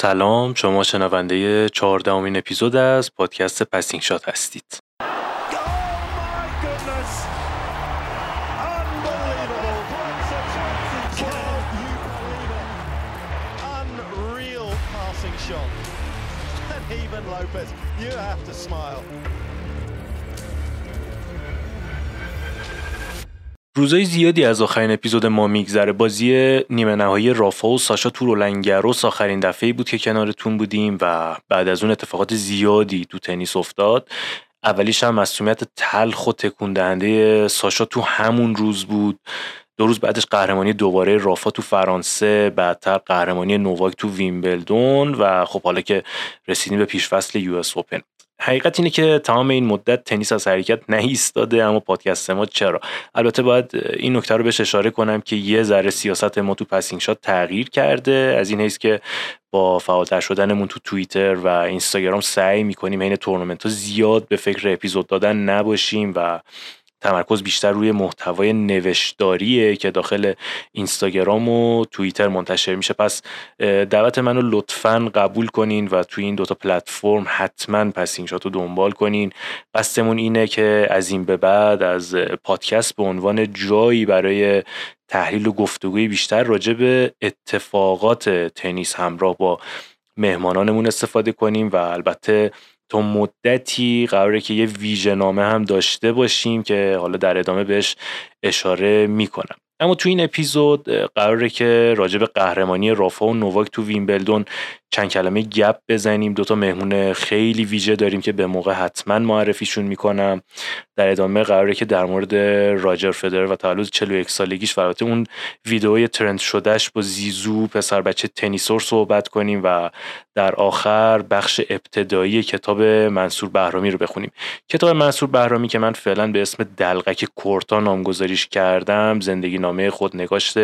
سلام شما شنونده چهاردهمین اپیزود از پادکست Passing Shot هستید. روزای زیادی از آخرین اپیزود ما میگذره. بازی نیمه نهایی رافا و ساشا تو رولان گاروس آخرین دفعه بود که کنارتون بودیم و بعد از اون اتفاقات زیادی تو تنیس افتاد. اولیش هم مصدومیت تلخ و تکون دهنده ساشا تو همون روز بود. دو روز بعدش قهرمانی دوباره رافا تو فرانسه بعدتر قهرمانی نوواک تو ویمبلدون و خب حالا که رسیدیم به پیشفصل US Open. حقیقت اینه که تمام این مدت تنیس از حرکت نایستاده اما پادکست ما چرا؟ البته باید این نکته رو بهش اشاره کنم که یه ذره سیاست ما تو Passing Shot تغییر کرده. از این حیث که با فعالتر شدنمون تو توییتر و اینستاگرام سعی می‌کنیم بین تورنمنت زیاد به فکر اپیزود دادن نباشیم و تمرکز بیشتر روی محتوای نوشتاریه که داخل اینستاگرام و توییتر منتشر میشه. پس دعوت منو لطفا قبول کنین و توی این دوتا پلتفرم حتما پسینگشات رو دنبال کنین. قصدمون اینه که از این به بعد از پادکست به عنوان جایی برای تحلیل و گفتگوی بیشتر راجع به اتفاقات تنیس همراه با مهمانانمون استفاده کنیم و البته تا مدتی قراره که یه ویژه نامه هم داشته باشیم که حالا در ادامه بهش اشاره می‌کنم. اما تو این اپیزود قراره که راجع به قهرمانی رافا و نوواک تو ویمبلدون چند کلمه گپ بزنیم. دوتا مهمون خیلی ویژه داریم که به موقع حتما معرفیشون می‌کنم. در ادامه قراره که در مورد راجر فدر و تولد 41 سالگیش و اون ویدئوی ترند شدهش با زیزو پسر بچه تنیسور صحبت کنیم و در آخر بخش ابتدایی کتاب منصور بهرامی رو بخونیم. کتاب منصور بهرامی که من فعلا به اسم دلقک کورتا نامگذاریش کردم زندگی نامه خودنگاشت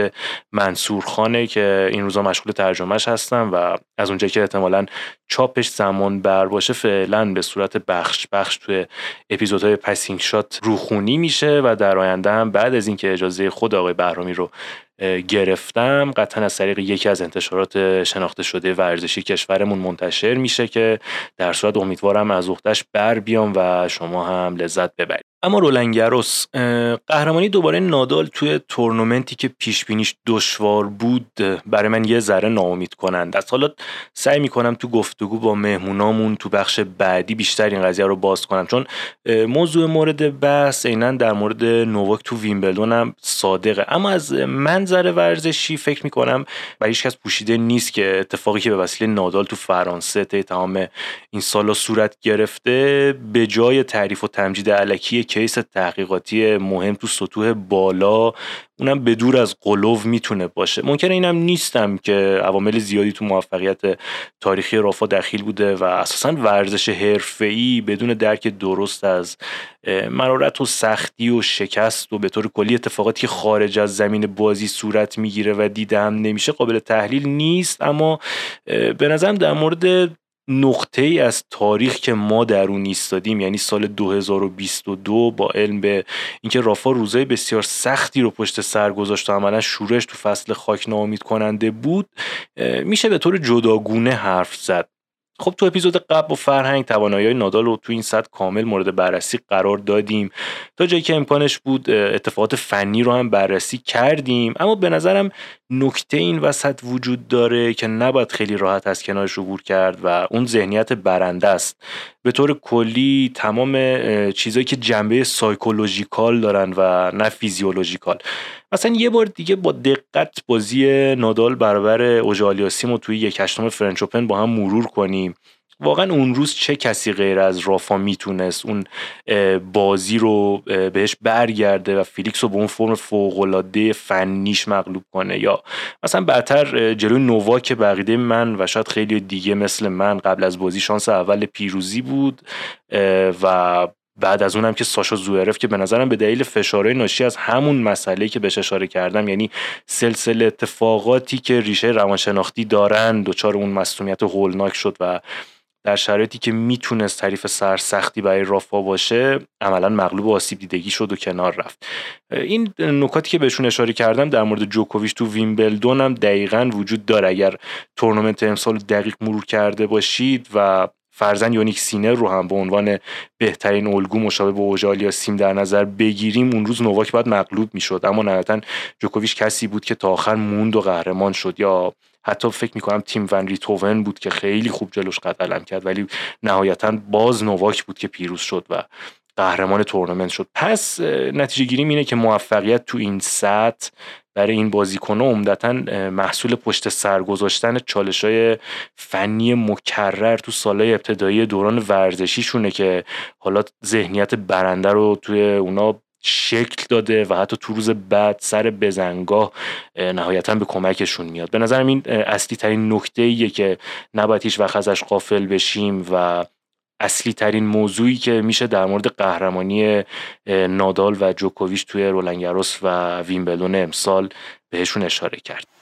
منصور خانه که این روزا مشغول ترجمهش هستم و از اونجا که احتمالا چاپش زمان بر باشه فعلا به صورت بخش بخش توی اپیزودهای پسینگ شات روخونی میشه و در آینده هم بعد از اینکه اجازه خود آقای بهرامی رو گرفتم. قطعا از طریق یکی از انتشارات شناخته شده ورزشی کشورمون منتشر میشه که در صورت امیدوارم از اختش بر بیام و شما هم لذت ببرید. اما رولنگروس قهرمانی دوباره نادال توی تورنمنتی که پیش بینیش دشوار بود برای من یه ذره ناامید کنند. از حالا سعی می‌کنم تو گفتگو با مهمونامون تو بخش بعدی بیشتر این قضیه رو باز کنم. چون موضوع مورد بحث عینا در مورد نوواک تو ویمبلدون هم صادقه. اما از منظر ورزشی فکر می‌کنم برای هیچ کس پوشیده نیست که اتفاقی که به وسیله نادال تو فرانسه تمام این سالا صورت گرفته به جای تعریف و تمجید علکی کیس تحقیقاتی مهم تو سطوح بالا اونم به دور از قلوب می‌تونه باشه. ممکنه اینم نیستم که عوامل زیادی تو موفقیت تاریخی رافا دخیل بوده و اساسا ورزش حرفه‌ای بدون درک درست از مرارت و سختی و شکست و به طور کلی اتفاقاتی که خارج از زمین بازی صورت می‌گیره و دیده هم نمیشه قابل تحلیل نیست. اما به نظرم در مورد نقطه ای از تاریخ که ما در اون ایستادیم یعنی سال 2022 با علم به اینکه رافا روزای بسیار سختی رو پشت سر گذاشت و عملا شورش تو فصل خاک ناامید کننده بود میشه به طور جداگونه حرف زد. خب تو اپیزود قبل و فرهنگ توانایی نادال رو تو این صد کامل مورد بررسی قرار دادیم. تا جایی که امکانش بود اتفاقات فنی رو هم بررسی کردیم. اما به نظرم نکته‌ای این وسط وجود داره که نباید خیلی راحت از کنارش عبور کرد و اون ذهنیت برنده است. به طور کلی تمام چیزایی که جنبه psychological دارن و نه physiological. مثلا یه بار دیگه با دقت بازی نادال برابر اوژه آلیاسیم رو توی یک هشتم French Open با هم مرور کنیم. واقعا اون روز چه کسی غیر از رافا می‌تونست اون بازی رو بهش برگرده و فیلیکس رو به اون فرم فوقالعاده فنیش مغلوب کنه یا مثلا بعدتر جلوی که بقیده من و شاید خیلی دیگه مثل من قبل از بازی شانس اول پیروزی بود و بعد از اونم که ساشا زوئرف که به نظرم به دلیل فشارهای ناشی از همون مسئله که بهش اشاره کردم یعنی سلسله اتفاقاتی که ریشه روانشناختی دارن دچار اون مصومیت هولناک شد و در شرایطی که می‌تونست تعریف سرسختی برای رافا باشه عملا مغلوب آسیب دیدگی شد و کنار رفت. این نکاتی که بهشون اشاره کردم در مورد جوکوویچ تو ویمبلدون هم دقیقا وجود داره. اگر تورنمنت امسال دقیق مرور کرده باشید و فرضاً یانیک سینر رو هم به عنوان بهترین الگو مشابه به اوژه آلیاسیم در نظر بگیریم اون روز نوواک باید مغلوب می‌شد. اما نهایتا جوکوویچ کسی بود که تا آخر موند و قهرمان شد یا حتی فکر می‌کنم تیم ون ریتوون بود که خیلی خوب جلوش قدم کرد ولی نهایتا باز نوواک بود که پیروز شد و قهرمان تورنمنت شد. پس نتیجه گیریم اینه که موفقیت تو این سطح برای این بازیکن عمدتا محصول پشت سر گذاشتن چالش های فنی مکرر تو سالهای ابتدایی دوران ورزشیشونه که حالا ذهنیت برنده رو توی اونا شکل داده و حتی تو روز بعد سر بزنگاه نهایتا به کمکشون میاد. به نظرم این اصلی ترین نکته ایه که نباید هیچ وقت ازش قافل بشیم و اصلی ترین موضوعی که میشه در مورد قهرمانی نادال و جوکوویچ توی رولنگاروس و ویمبلدون امسال بهشون اشاره کرد.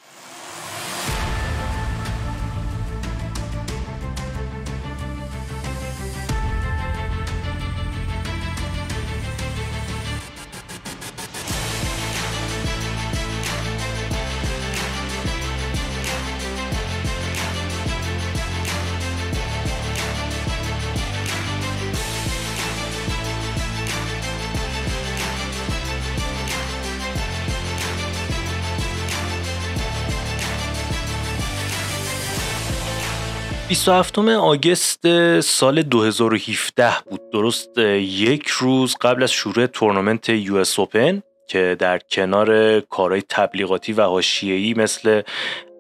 27 August سال 2017 بود. درست یک روز قبل از شروع تورنمنت US Open که در کنار کارهای تبلیغاتی و حاشیه‌ای مثل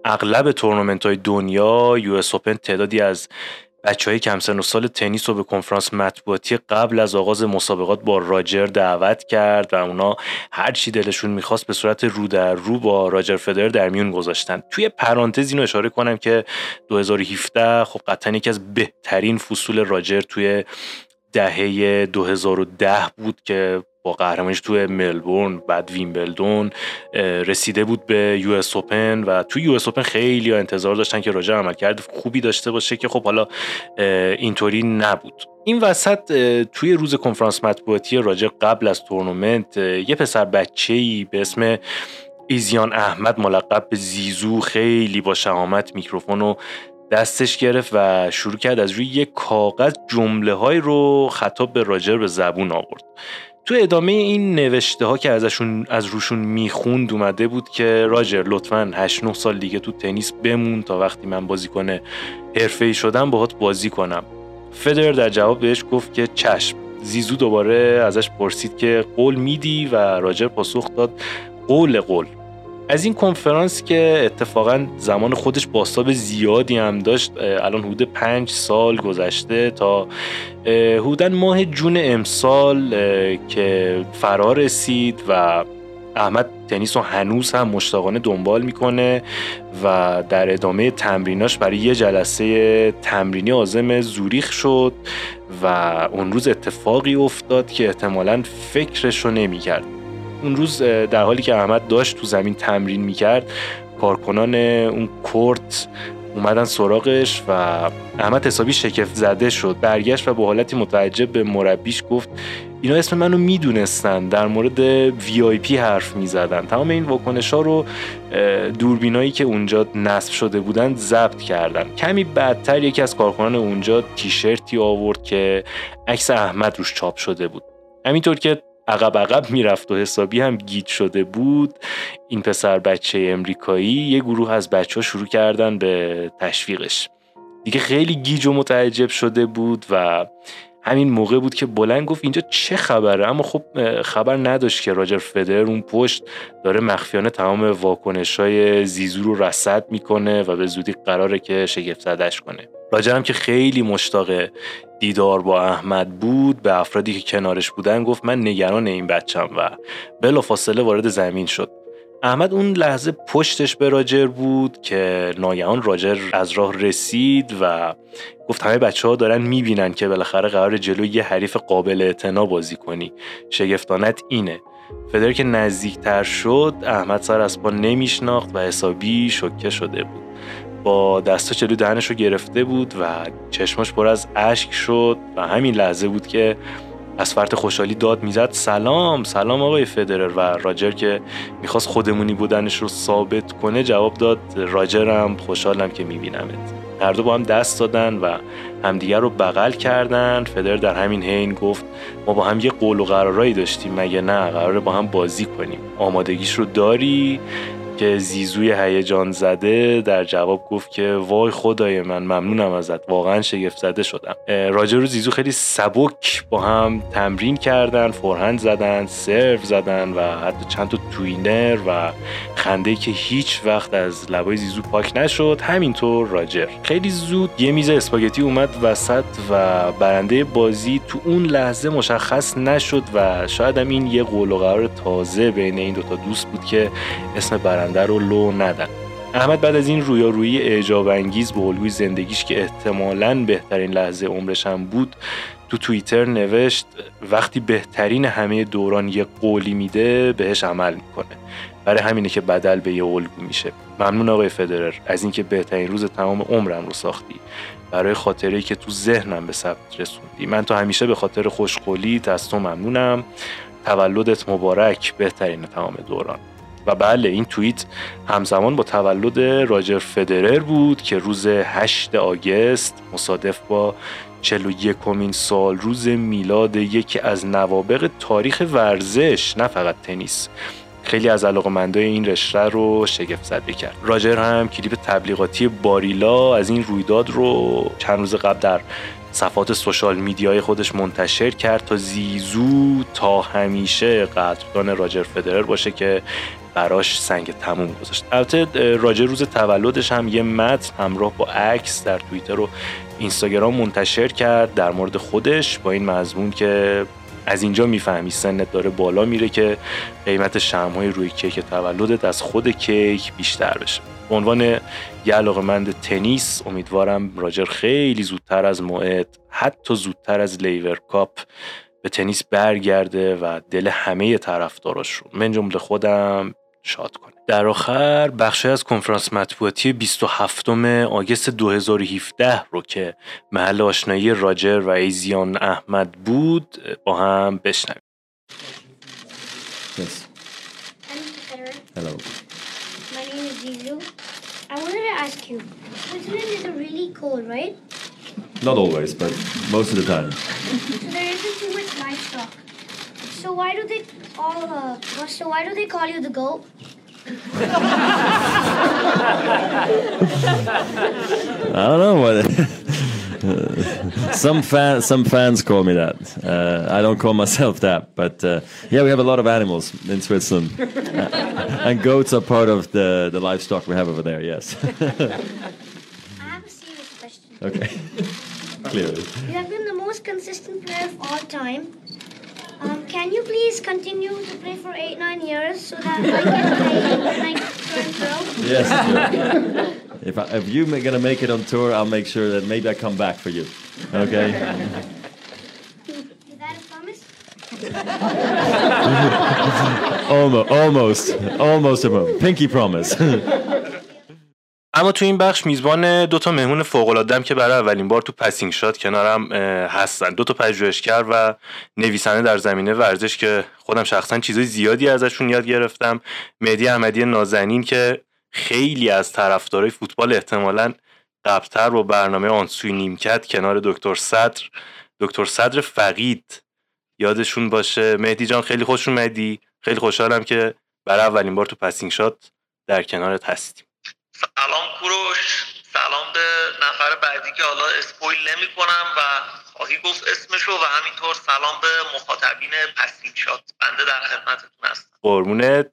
اغلب تورنمنت های دنیا US Open تعدادی از بچه های کم سن و سال تنیس رو به کنفرانس مطبوعاتی قبل از آغاز مسابقات با راجر دعوت کرد و اونا هر چی دلشون می‌خواست به صورت رو در رو با راجر فدرر در میون گذاشتن. توی پرانتز اینو اشاره کنم که 2017 خب قطعا یکی از بهترین فصول راجر توی دهه 2010 بود که با قهرمانیش توی ملبورن بعد ویمبلدون رسیده بود به US Open و توی US Open خیلی انتظار داشتن که راجر عملکرد خوبی داشته باشه که خب حالا اینطوری نبود. این وسط توی روز کنفرانس مطبوعاتی راجر قبل از تورنمنت یه پسر بچه ای به اسم ایزیان احمد ملقب به زیزو خیلی با شهامت میکروفون رو دستش گرفت و شروع کرد از روی یک کاغذ جمله های رو خطاب به راجر به زبون آورد. تو ادامه این نوشته ها که ازشون از روشون می‌خوند اومده بود که راجر لطفا 8 9 سال دیگه تو تنیس بمون تا وقتی من بازیکن حرفه‌ای شدم باهات بازی کنم. فدر در جواب بهش گفت که چشم. زیزو دوباره ازش پرسید که قول میدی؟ و راجر پاسخ داد قول قول. از این کنفرانس که اتفاقا زمان خودش باستاب زیادی هم داشت الان حدود پنج سال گذشته تا حدودا ماه جون امسال که فرا رسید و احمد تنیس رو هنوز هم مشتاقانه دنبال می‌کنه و در ادامه تمریناش برای یه جلسه تمرینی آزم زوریخ شد و اون روز اتفاقی افتاد که احتمالا فکرش رو نمی‌کرد. اون روز در حالی که احمد داشت تو زمین تمرین می‌کرد کارکنان اون کورت اومدن سراغش و احمد حسابی شکف زده شد. برگشت و با حالتی متعجب به مربیش گفت اینا اسم منو می‌دونستن در مورد وی آی پی حرف می‌زدن. تمام این واکنش ها رو دوربینایی که اونجا نصب شده بودن ضبط کردن. کمی بعدتر یکی از کارکنان اونجا تیشرتی آورد که عکس احمد روش چاپ شده بود. همینطور که عقب عقب می‌رفت و حسابی هم گیت شده بود. این پسر بچه امریکایی یه گروه از بچه ها شروع کردن به تشویقش. دیگه خیلی گیج و متعجب شده بود و همین موقع بود که بلند گفت اینجا چه خبره؟ اما خب خبر نداشت که راجر فدر اون پشت داره مخفیانه تمام واکنش های زیزو رو رصد می‌کنه و به زودی قراره که شگفت زدش کنه. راجر هم که خیلی مشتاق دیدار با احمد بود به افرادی که کنارش بودن گفت من نگران این بچم و بلا فاصله وارد زمین شد. احمد اون لحظه پشتش به راجر بود که ناگهان راجر از راه رسید و گفت همه بچه ها دارن می‌بینن که بالاخره قرار جلو یه حریف قابل اعتنا بازی کنی. شگفتانت اینه. فدر که نزدیکتر شد احمد سر از پا نمیشناخت و حسابی شکه شده بود. با دستا چلو دهنش رو گرفته بود و چشماش پر از اشک شد و همین لحظه بود که از فرط خوشحالی داد می‌زد. سلام سلام آقای فدرر. و راجر که می‌خواست خودمونی بودنش رو ثابت کنه جواب داد راجرم خوشحالم که میبینمت. هر دو با هم دست دادن و همدیگر رو بغل کردن. فدر در همین حین گفت ما با هم یه قول و قرارایی داشتیم مگه نه؟ قراره با هم بازی کنیم. آمادگیش رو داری؟ که زیزوی هیجان زده در جواب گفت که وای خدای من ممنونم ازت. واقعا شگفت زده شدم. راجر و زیزو خیلی سبک با هم تمرین کردن فورهند زدن سرو زدن و حتی چند تا توینر و خنده که هیچ وقت از لبای زیزو پاک نشد. همینطور راجر. خیلی زود یه میز اسپاگتی اومد وسط و برنده بازی تو اون لحظه مشخص نشد و شاید هم این یه قول و قرار تازه بین این دوتا دوست بود که اسم برنده برنده رو لو ندن. احمد بعد از این رویارویی اعجاب انگیز به الگوی زندگیش که احتمالا بهترین لحظه عمرش هم بود تو توییتر نوشت وقتی بهترین همه دوران یه قولی میده بهش عمل می‌کنه. برای همینه که بدل به یه الگو میشه. ممنون آقای فدرر از اینکه بهترین روز تمام عمرم رو ساختی. برای خاطره که تو ذهنم به ثبت رسوندی. من تو همیشه به خاطر خوشقولی از تو ممنونم. تولدت مبارک بهترین تمام دوران. و بله این توییت همزمان با تولد راجر فدرر بود که روز 8 آگست مصادف با 41 کمین سال روز میلاد یکی از نوابق تاریخ ورزش نه فقط تنیس. خیلی از علاقمندای این رشته رو شگفت زده کرد. راجر هم کلیپ تبلیغاتی باریلا از این رویداد رو چند روز قبل در صفحات سوشال میدیای خودش منتشر کرد تا زیزو تا همیشه قدردان راجر فدرر باشه که براش سنگ تموم گذاشت. البته راجع روز تولدش هم یه متن همراه با عکس در توییتر و اینستاگرام منتشر کرد در مورد خودش با این مضمون که از اینجا می‌فهمی سنت داره بالا میره که قیمت شمهای روی کیک تولدت از خود کیک بیشتر بشه. به عنوان یه علاقمند تنیس امیدوارم راجر خیلی زودتر از موعد حتی زودتر از لیور کاپ به تنیس برگرده و دل همه طرفداراش رو. من جمله خودم شاد کنه در آخر بخشی از کنفرانس مطبوعاتی 27 آگست 2017 رو که محل آشنایی راجر و ایزیان احمد بود با هم بشنویم Yes. Hello. My name is Zizu. I wanted to ask you, Switzerland is really cold, right? Not always, but most of the time. so there isn't too much livestock. So why do they all? Uh, so why do they call you the goat? I don't know what. some fans, some fans call me that. Uh, I don't call myself that, but uh, yeah, we have a lot of animals in Switzerland, uh, and goats are part of the the livestock we have over there. Yes. I have a serious question. Okay. Clearly. You have been the most consistent player of all time. Can you please continue to play for eight, nine years so that I can play when I turn pro? Yes. if, I, if you're going to make it on tour, I'll make sure that maybe I come back for you. Okay? Is that a promise? almost, almost, almost a promise. Pinky promise. اما تو این بخش میزبان دو تا مهمون فوق که برای اولین بار تو پسینگ شات کنارم هستن. دو تا پژوهشگر و نویسنده در زمینه ورزش که خودم شخصا چیزای زیادی ازشون یاد گرفتم. مهدی احمدی نازنین که خیلی از طرفدارای فوتبال احتمالا قبلتر با برنامه آنسوی نیمکت کنار دکتر صدر دکتر صدر فقید یادشون باشه. مهدی جان خیلی خوش اومدی. خیلی خوشحالم که برای اولین بار تو Passing Shot در کنارت هستیم سلام کوروش. سلام به نفر بعدی که حالا spoil نمی کنم و خواهی گفت اسمشو و همینطور سلام به مخاطبین Passing Shot بنده در خدمتتون هستم. قربونت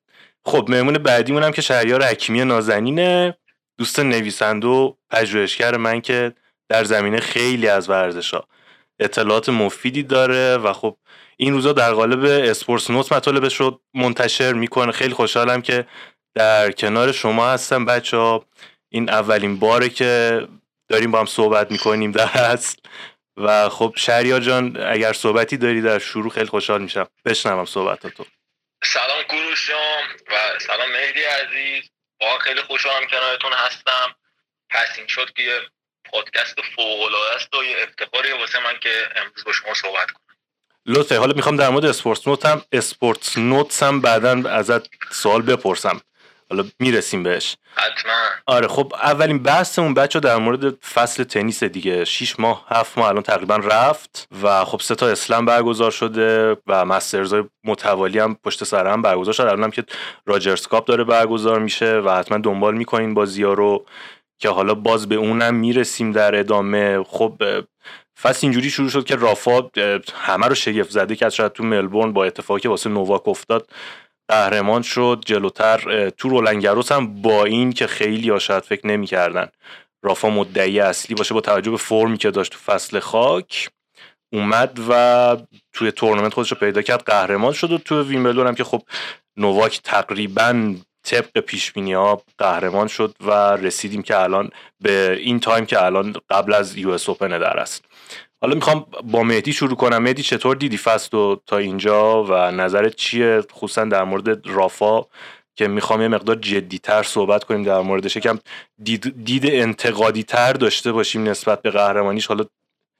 خب مهمون بعدیمون هم که شهریار حکیمی نازنینه. دوست نویسنده و پژوهشگر من که در زمینه خیلی از ورزش ها اطلاعات مفیدی داره و خب این روزا در قالب اسپورس نوت مطالبش رو منتشر می‌کنه. خیلی خوشحالم که در کنار شما هستم بچه ها این اولین باره که داریم با هم صحبت می‌کنیم در اصل. و خب شهریار جان اگر صحبتی داری در شروع خیلی خوشحال میشم. بشنوم صحبتاتو. سلام کوروش و سلام مهدی عزیز. با خیلی خوشحالم کنارتون هستم. Passing Shot که یه پادکست فوق العاده است و یه افتخاری واسه من که امروز با شما صحبت کنم. لطفه حالا می‌خوام در مورد Sports Note هم Sports Notes هم بعدا ازت سوال بپرسم. حالا می‌رسیم بهش. حتما. آره خب اولین بحثمون بچه در مورد فصل تنیس دیگه. 6 ماه هفت ماه الان تقریبا رفت و خب سه تا اسلم برگزار شده و مسترز متوالی هم پشت سر هم برگزار شده. الان هم که راجرز کاپ داره برگزار میشه و حتما دنبال می‌کنین بازی ها رو که حالا باز به اونم می‌رسیم در ادامه. خب فصل اینجوری شروع شد که رافا همه رو شگفت زده که شاید تو ملبورن با اتفاقی واسه نوواک افتاد قهرمان شد جلوتر تو رولنگروس هم با این که خیلی ها شاید فکر نمی‌کردن. رافا مدعی اصلی باشه با توجه به فرمی که داشت تو فصل خاک. اومد و توی تورنمنت خودش رو پیدا کرد قهرمان شد و تو ویمبلدون هم که خب نوواک تقریبا طبق پیش ها قهرمان شد و رسیدیم که الان به این تایم که الان قبل از US Open در است. حالا می‌خوام با مهدی شروع کنم. مهدی چطور دیدی فصل تا اینجا؟ و نظرت چیه؟ خصوصا در مورد رافا که می‌خوام یه مقدار جدیتر صحبت کنیم در موردش. یکم دید, دید انتقادی تر داشته باشیم نسبت به قهرمانیش. حالا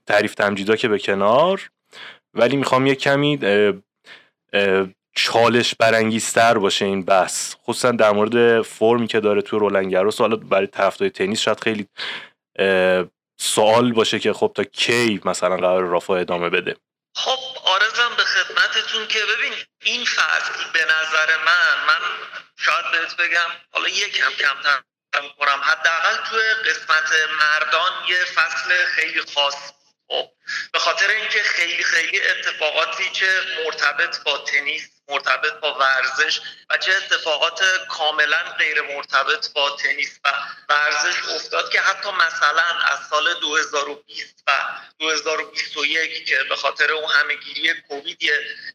تعریف تمجیدا که به کنار. ولی می‌خوام یه کمی چالش برانگیزتر باشه این بحث. خصوصا در مورد فرمی که داره تو رولنگروس حالا برای طرفدار تنیس شاید خیلی سوال باشه که خب تا کی مثلا قرار رافا ادامه بده؟ خب آرزم به خدمتتون که ببین این فصل به نظر من من شاید بهت بگم حالا یکم کمتر کنم حداقل توی قسمت مردان یه فصل خیلی خاص خب به خاطر اینکه خیلی خیلی اتفاقاتی که مرتبط با تنیس مرتبط با ورزش و چه اتفاقات کاملا غیر مرتبط با تنیس و ورزش افتاد که حتی مثلا از سال 2020 و 2021 که به خاطر اون همهگیری کووید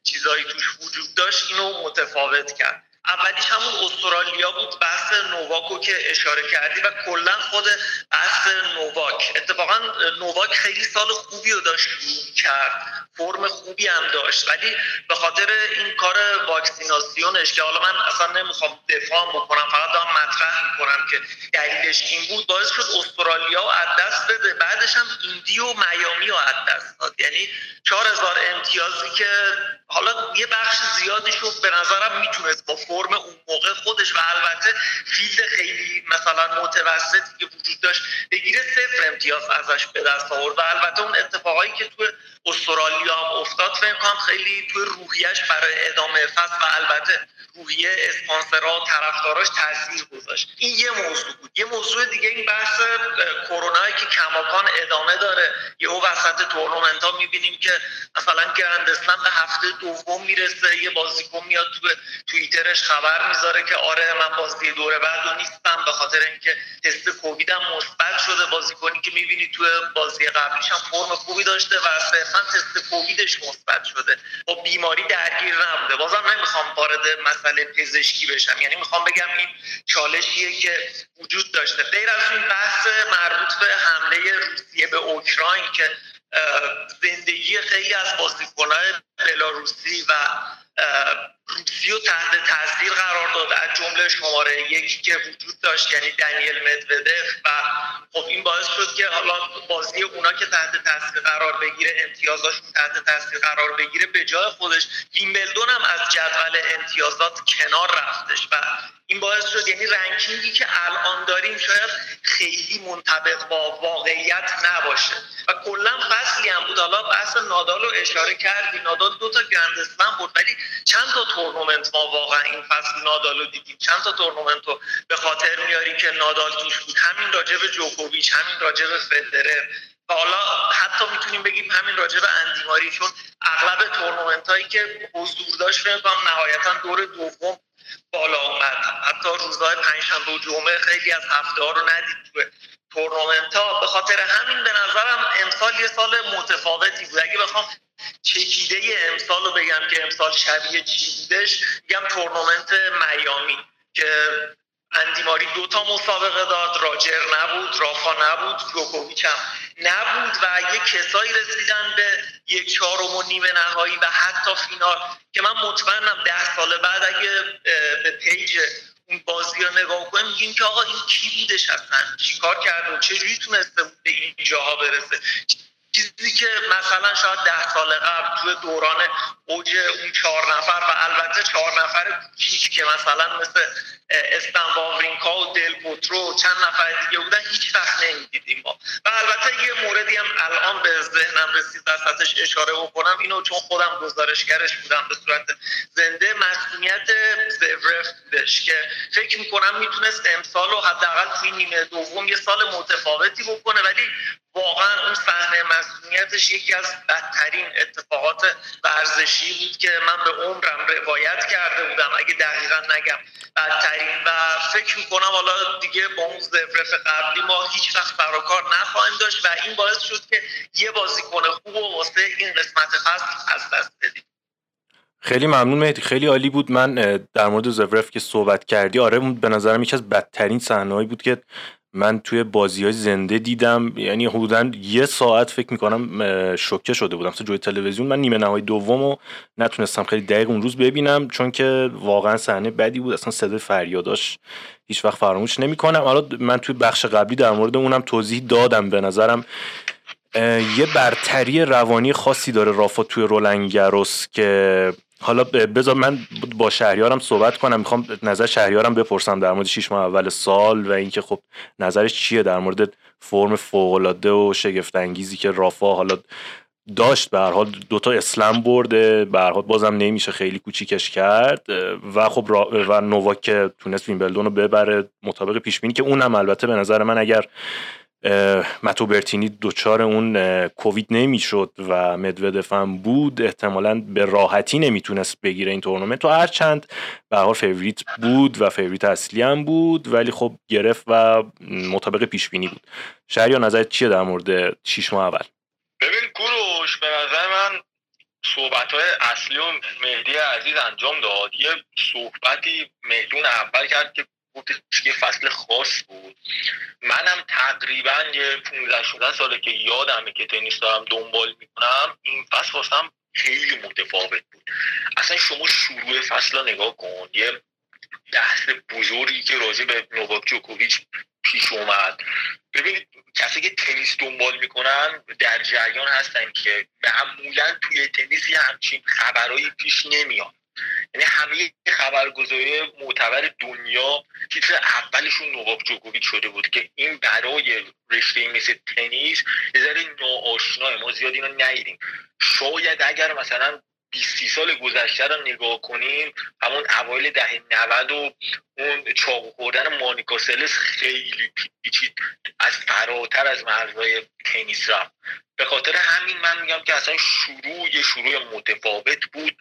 چیزایی توش وجود داشت اینو متفاوت کرد. اولیش همون استرالیا بود بحث نوواکو که اشاره کردی و کلا خود بحث نوواک اتفاقا نوواک خیلی سال خوبی رو داشت کرد فرم خوبی هم داشت. ولی به خاطر این کار واکسیناسیونش که حالا من اصلا نمی‌خوام دفاع بکنم فقط دارم مطرح می‌کنم که دلیلش این بود باعث شد استرالیا از دست بده. بعدش هم ایندی و میامی رو از دست داد. یعنی چهار هزار امتیازی که حالا یه بخش زیادیش رو به نظرم می‌تونست با فرم اون موقع خودش و البته field خیلی مثلا متوسطی که وجود داشت بگیره صفر امتیاز ازش به دست آورد و البته اون اتفاقایی که تو استرالیا هم افتاد فکر کنم خیلی تو روحیش برای ادامه فصل و البته روحیه اسپانسرها طرفداراش تاثیر گذاشت. این یه موضوع بود. یه موضوع دیگه این بحث کرونا که کماکان ادامه داره. یه او وسط تورنمنت ها می‌بینیم که مثلا گرند اسلم به هفته دوم می‌رسه. یه بازیکن میاد تو توییترش خبر می‌ذاره که آره من بازی دوره بعد و نیستم. به خاطر اینکه تست کووید مثبت شده. بازیکنی که می‌بینی تو بازی قبلیش هم فرم خوبی داشته و صرفا تست کوویدش مثبت شده. با بیماری درگیر نبوده. بازم نمی‌خوام وارد مسئله پزشکی بشم. یعنی می‌خوام بگم این چالشیه که وجود داشته. غیر از این بحث مربوط به حمله روسیه به اوکراین که زندگی خیلی از بازیکنهای بلاروسی و روسی رو تحت تاثیر قرار داد. از جمله شماره یکی که وجود داشت یعنی دنیل مدودف و خب این باعث شد که حالا بازی اونا که تحت تاثیر قرار بگیره امتیازاشون تحت تاثیر قرار بگیره به جای خودش ویمبلدون هم از جدول امتیازات کنار رفتش و این باعث شد یعنی رنکینگی که الان داریم شاید خیلی منطبق با واقعیت نباشه. و کلا فصلی هم بود. حالا بحث نادال رو اشاره کردی. نادال دو تا گرند برد ولی چند تا تورنمنت ما واقعا این فصل نادال رو دیدیم. چند تا تورنمنت رو به خاطر میاری که نادال توش بود؟ همین راجع به جوکوویچ همین راجع به فدرر. و حالا حتی می‌تونیم بگیم همین راجع به اندی ماری چون اغلب تورنمنت هایی که حضور داشت فکر نهایتا دور دوم بالا اومد. حتی روزهای پنجشنبه و جمعه خیلی از هفته ها رو ندید تورنمنت ها به خاطر همین به نظرم امسال یه سال متفاوتی بود. اگه بخوام چکیده امسال رو بگم که امسال شبیه چی بودش میگم تورنمنت میامی که اندیماری دو تا مسابقه داد. راجر نبود رافا نبود جوکوویچ هم نبود و یه کسایی رسیدن به یک چهارم و نیمه نهایی و حتی فینال که من مطمئنم ده سال بعد اگه به پیج اون بازی رو نگاه کنیم میگیم که آقا این کی بودش اصلا؟ چیکار کرده و چجوری تونسته به این جاها برسه؟ چیزی که مثلا شاید ده سال قبل توی دوران اوج اون چهار نفر و البته چهار نفر کوچیک که مثلا مثل استن واورینکا و دل بوترو و چند نفر دیگه بودن هیچ وقت نمی‌دیدیم ما. و البته یه موردی هم الان به ذهنم رسید وسطش اشاره بکنم. اینو چون خودم گزارشگرش بودم به صورت زنده مسئولیت زورف بودش که فکر می‌کنم می‌تونست امسال و حداقل توی نیمه دوم یه سال متفاوتی بکنه. ولی واقعا اون صحنه مسئولیتش یکی از بدترین اتفاقات ورزشی بود که من به عمرم روایت کرده بودم. اگه دقیقا نگم بدترین و فکر می‌کنم حالا دیگه با اون زفرف قبلی ما هیچ وقت کار نخواهیم داشت و این باعث شد که یه بازیکن خوب و واسه این قسمت فصل از دست بدیم. خیلی ممنون مهدی. خیلی عالی بود. من در مورد زفرف که صحبت کردی آره به نظرم یکی از بدترین صحنه‌ای بود که من توی بازی های زنده دیدم یعنی حدودا یه ساعت فکر می‌کنم شوکه شده بودم. تو جوی تلویزیون من نیمه نهایی دوم رو نتونستم خیلی دقیق اون روز ببینم چون که واقعا صحنه بدی بود. اصلا صدای فریاداش هیچ وقت فراموش نمی‌کنم. حالا من توی بخش قبلی در مورد اونم توضیح دادم به نظرم. یه برتری روانی خاصی داره رافا توی رولنگروس که حالا بذار من با شهریارم صحبت کنم. می‌خوام نظر شهریارم بپرسم در مورد شیش ماه اول سال و اینکه خب نظرش چیه در مورد فرم فوق و شگفت انگیزی که رافا حالا داشت. به هر حال دوتا اسلم برده. به هر حال بازم نمیشه خیلی کوچیکش کرد. و خب و نوواک که تونست ویمبلدون رو ببره. مطابق پیش بینی که اونم البته به نظر من اگر متئو برتینی دوچار اون کووید نمی‌شد و مدودف هم بود. احتمالا به راحتی نمی‌تونست بگیره این تورنمنت. تو هر چند به حال favorite بود و favorite اصلی هم بود ولی خب گرفت و مطابق پیش بینی بود. شهر نظرت چیه در مورد شیش ماه اول؟ ببین کوروش به نظر من صحبت های اصلی و مهدی عزیز انجام داد. یه صحبتی مهدی جون اول کرد که که یه فصل خاص بود. منم تقریبا یه 15 16 ساله که یادمه که تنیس دارم دنبال می‌کنم. این فصل واسم خیلی متفاوت بود. اصلا شما شروع فصل نگاه کن. یه بحث بزرگی که راجع به نوواک جوکوویچ پیش اومد. ببینید کسی که تنیس دنبال می‌کنن در جریان هستن که معمولا توی تنیس یه همچین خبرهایی پیش نمیاد. یعنی همه خبرگزاری معتبر دنیا تیتر اولشون نوواک جوکوویچ شده بود که این برای رشته مثل تنیس یه ذره ناآشناه ما زیاد اینو ندیدیم. شاید اگر مثلا 20 سال گذشته رو نگاه کنیم همون اوایل دهه 90 و اون چاقو خوردن مانیکا سلس خیلی پیچید از فراتر از مرزهای تنیس رفت. به خاطر همین من میگم که اصلا شروع شروع متفاوت بود.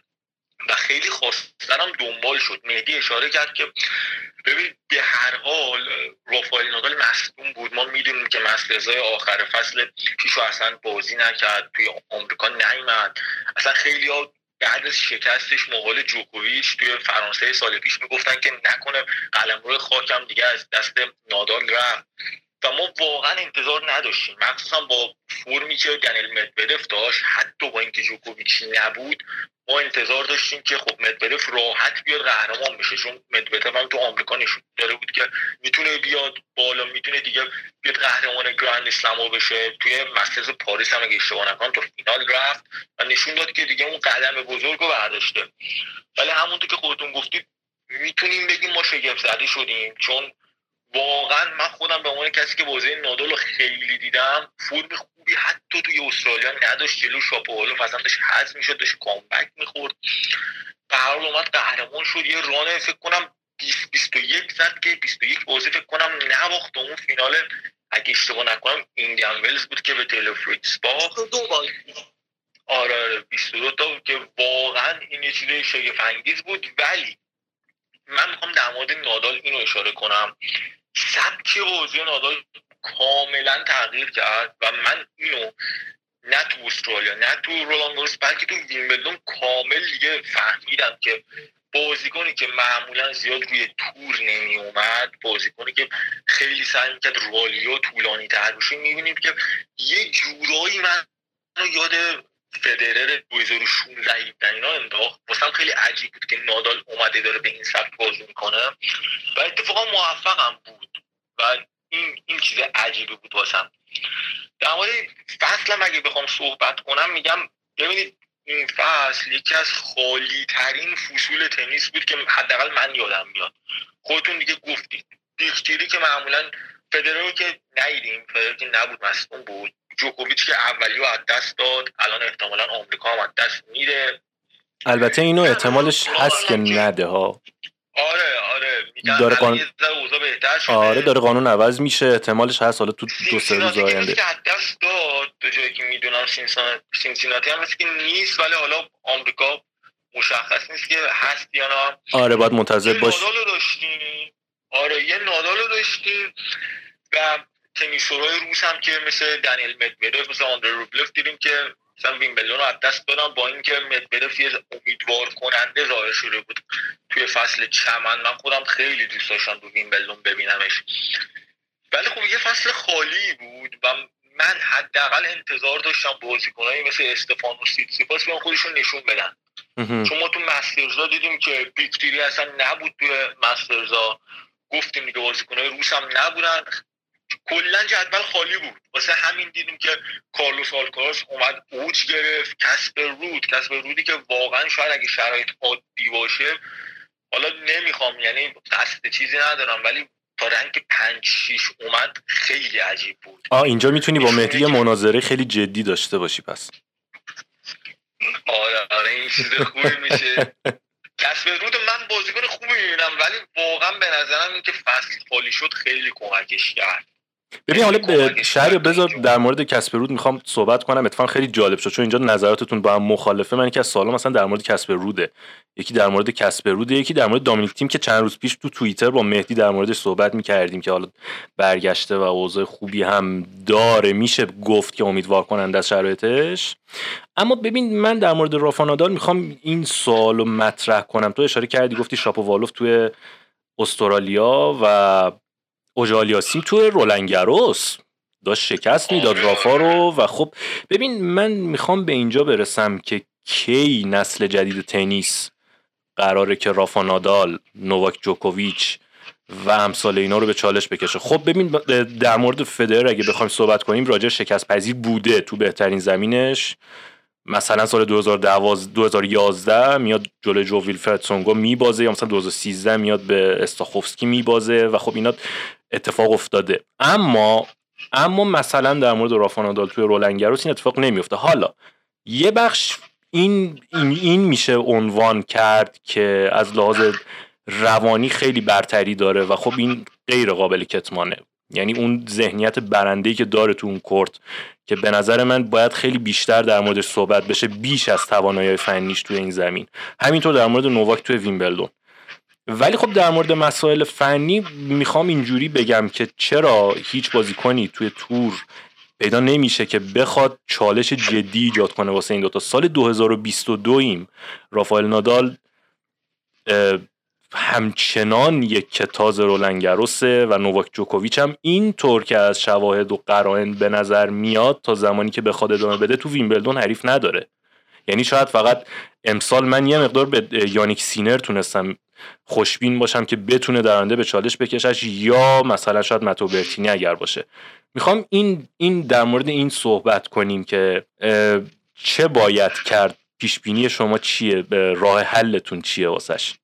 و خیلی خواستنم دنبال شد. مهدی اشاره کرد که ببین به هر حال رافائل نادال مصدوم بود. ما می‌دونیم که مسلزای آخر فصل پیشو اصلا بازی نکرد توی آمریکا نیمد اصلا خیلی ها بعد از شکستش مقال جوکوویچ توی فرانسه سال پیش می‌گفتن که نکنه قلمرو خاکم دیگه از دست نادال رفت. و ما واقعا انتظار نداشتیم. مخصوصا با فرمی که دنیل مدودف داشت حتی با اینکه جوکوویچ نبود ما انتظار داشتیم که خب مدودف راحت بیاد قهرمان بشه چون مدودف هم تو آمریکا نشون داره بود که می‌تونه بیاد بالا می‌تونه دیگه بیاد قهرمان گرند اسلام بشه. توی مسترز پاریس هم اگه اشتباه نکنم تو فینال رفت و نشون داد که دیگه اون قدم بزرگ رو برداشته. ولی همونطور که خودتون گفتید می‌تونیم بگیم ما شگفت زده شدیم چون واقعا من خودم به عنوان کسی که بازی نادال رو خیلی دیدم فرم خوبی حتی توی استرالیا نداشت جلو شاپوالو مثلا داشت حذف می‌شد داشت کامبک می‌خورد. به هر اومد قهرمان شد یه رانه فکر کنم 20 21 زد که 21 بازی فکر کنم نباخت اون فینال اگه اشتباه نکنم ایندیان ولز بود که به تلفریکس باخت. دو بال آره 22 تا که واقعا این یه چیز شگفت بود. ولی من می‌خوام در مورد نادال اینو اشاره کنم. سبک بازی نادال کاملا تغییر کرد و من اینو نه تو استرالیا نه تو رولانگورس بلکه تو ویمبلدون کامل دیگه فهمیدم که بازیکنی که معمولا زیاد روی تور نمی اومد بازیکنی که خیلی سعی می‌کرد رالیو طولانی تر بشه می‌بینیم که یه جورایی من یاد فدرر 2016 اینا انداخت. واسم خیلی عجیب بود که نادال اومده داره به این سبک بازی می‌کنه. و اتفاقا موفقم بود. و این این چیز عجیبی بود واسم. در مورد فصلم اگه بخوام صحبت کنم میگم ببینید این فصل یکی از خالی ترین فصول تنیس بود که حداقل من یادم میاد. خودتون دیگه گفتید. دیختیری که معمولا فدرر که ندیدیم فدرر که نبود مصدوم بود. جوکوویچ که اولی رو از دست داد الان احتمالا آمریکا هم از دست میره. البته اینو احتمالش هست که نده ها. آره آره میگن داره الان قان- یه ذره اوضاع بهتر شده. آره داره قانون عوض میشه احتمالش هست حالا تو دو سه روز آینده. که دست داد به جایی که می‌دونم سینسیناتی هم مثل که نیست ولی حالا آمریکا مشخص نیست که هست یا نه. آره باید منتظر باش. نادال رو داشتیم. آره یه نادال رو داشتیم. و تنیسورهای روس هم که مثل دنیل مدویدف مثل آندره روبلف دیدیم که مثلا ویمبلدون رو از دست دادن با اینکه مدویدف یه امیدوار کننده ظاهر شده بود توی فصل چمن. من خودم خیلی دوست داشتم تو ویمبلدون ببینمش. ولی خب یه فصل خالی بود و من حداقل انتظار داشتم بازیکنایی مثل استفانو سیتسیپاس بیان خودشون نشون بدن. چون ما تو مسترزا دیدیم که Big Three ی اصلا نبود توی مسترزا. گفتیم دیگه بازیکنهای روس هم نبودن. کلا جدول خالی بود. واسه همین دیدیم که کارلوس آلکاراس اومد اوج گرفت کسپر رود کسپر رودی که واقعا شاید اگه شرایط عادی باشه حالا نمی‌خوام یعنی قصد چیزی ندارم ولی تا رنگ پنج شیش اومد خیلی عجیب بود. آه اینجا می‌تونی با مهدی مناظره خیلی جدی داشته باشی پس. آره آره این چیز خوبی میشه. کسب رود من بازیکن خوبی می‌بینم ولی واقعا به نظرم این که فصل خالی شد خیلی کمکش کرد. ببین حالا شهر بذار. در مورد کسب رود می‌خوام صحبت کنم. اتفاقا خیلی جالب شد چون اینجا نظراتتون با هم مخالفه. من یکی از سوالا مثلا در مورد کسب روده. یکی در مورد کسب روده یکی در مورد دامینیک تیم که چند روز پیش تو توییتر با مهدی در موردش صحبت می‌کردیم که حالا برگشته و اوضاع خوبی هم داره. میشه گفت که امیدوار کننده از شرایطش. اما ببین من در مورد رافا نادال می‌خوام این سوال رو مطرح کنم. تو اشاره کردی گفتی شاپووالوف توی استرالیا و اوژالیاسیم توی رولنگروس داشت شکست می‌داد رافا رو و خب ببین من می‌خوام به اینجا برسم که کی نسل جدید تنیس قراره که رافا نادال نوواک جوکوویچ و امثال اینا رو به چالش بکشه. خب ببین در مورد فدر اگه بخوایم صحبت کنیم راجع شکست پذیر بوده تو بهترین زمینش. مثلا سال 2012 2011 میاد جلوی جو ویلفرد سونگو میبازه یا مثلا 2013 میاد به استاخوفسکی میبازه و خب اینا اتفاق افتاده. اما اما مثلا در مورد رافا نادال توی رولنگروس این اتفاق نمیفته حالا یه بخش این این این میشه عنوان کرد که از لحاظ روانی خیلی برتری داره و خب این غیر قابل کتمانه. یعنی اون ذهنیت برنده‌ای که داره تو اون کورت که به نظر من باید خیلی بیشتر در موردش صحبت بشه بیش از توانایی فنیش توی این زمین. همینطور در مورد نوواک توی ویمبلدون. ولی خب در مورد مسائل فنی می‌خوام اینجوری بگم که چرا هیچ بازیکنی توی تور پیدا نمیشه که بخواد چالش جدی ایجاد کنه واسه این دوتا. سال 2022 ایم رافائل نادال همچنان یک کتاز رولنگروسه و نوواک جوکوویچ هم این طور که از شواهد و قرائن به نظر میاد تا زمانی که بخواد ادامه بده تو ویمبلدون حریف نداره. یعنی شاید فقط امسال من یه مقدار به یانیک سینر تونستم خوشبین باشم که بتونه در آینده به چالش بکشش یا مثلا شاید متو برتینی اگر باشه. می‌خوام این این در مورد این صحبت کنیم که چه باید کرد؟ پیش بینی شما چیه؟ راه حلتون چیه واسش؟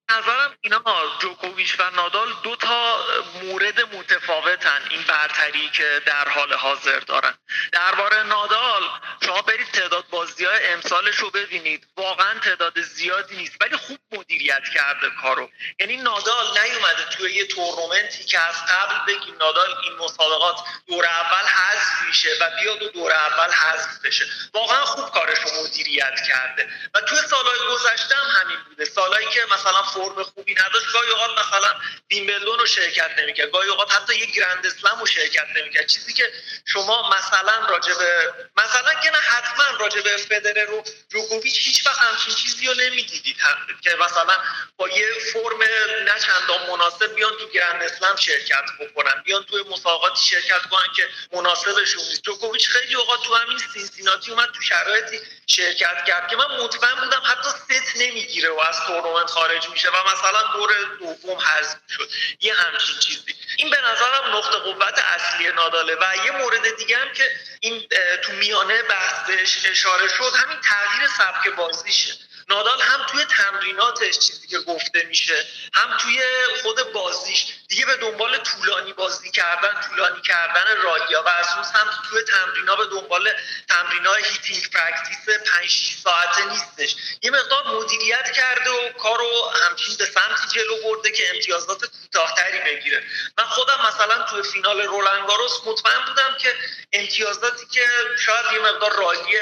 اینا جوکوویچ و نادال دو تا مورد متفاوتن این برتری که در حال حاضر دارن. درباره نادال شما برید تعداد بازی های امسالش رو ببینید. واقعا تعداد زیادی نیست ولی خوب مدیریت کرده کارو. یعنی نادال نیومده توی یه تورنمنتی که از قبل بگیم نادال این مسابقات دور اول حذف میشه و بیاد و دور اول حذف بشه. واقعا خوب کارش رو مدیریت کرده. و توی سالهای گذشته هم همین بوده. سالهایی که مثلا فرم خوبی نداشت گاهی اوقات مثلا ویمبلدون رو شرکت نمی‌کرد. گاهی اوقات حتی یک گرند اسلم رو شرکت نمی‌کرد. چیزی که شما مثلا راجع به مثلا که نه حتما راجع به فدرر و جوکوویچ هیچ وقت همچین چیزی رو نمی‌دیدید. که مثلا با یه فرم نه چندان مناسب بیان تو گرند اسلم شرکت بکنن. بیان توی مسابقاتی شرکت کنن که مناسبشون نیست. جوکوویچ خیلی اوقات تو همین سینسیناتی اومد تو شرایطی شرکت کرد که من مطمئن بودم حتی ست نمی‌گیره و از تورنمنت خارج میشه. و مثلا دور دوم حذف شد یه همچین چیزی. این به نظرم نقطه قوت اصلی ناداله و یه مورد دیگه هم که این تو میانه بحثش اشاره شد همین تغییر سبک بازیشه. نادال هم توی تمریناتش چیزی که گفته میشه هم توی خود بازیش. دیگه به دنبال طولانی بازی کردن طولانی کردن رالیا و از هم توی تمرینا به دنبال تمرینای hitting practice 5 6 ساعته نیستش. یه مقدار مدیریت کرده و کارو همچین به سمتی جلو برده که امتیازات کوتاهتری بگیره. من خودم مثلا توی فینال رولنگاروس مطمئن بودم که امتیازاتی که شاید یه مقدار رالی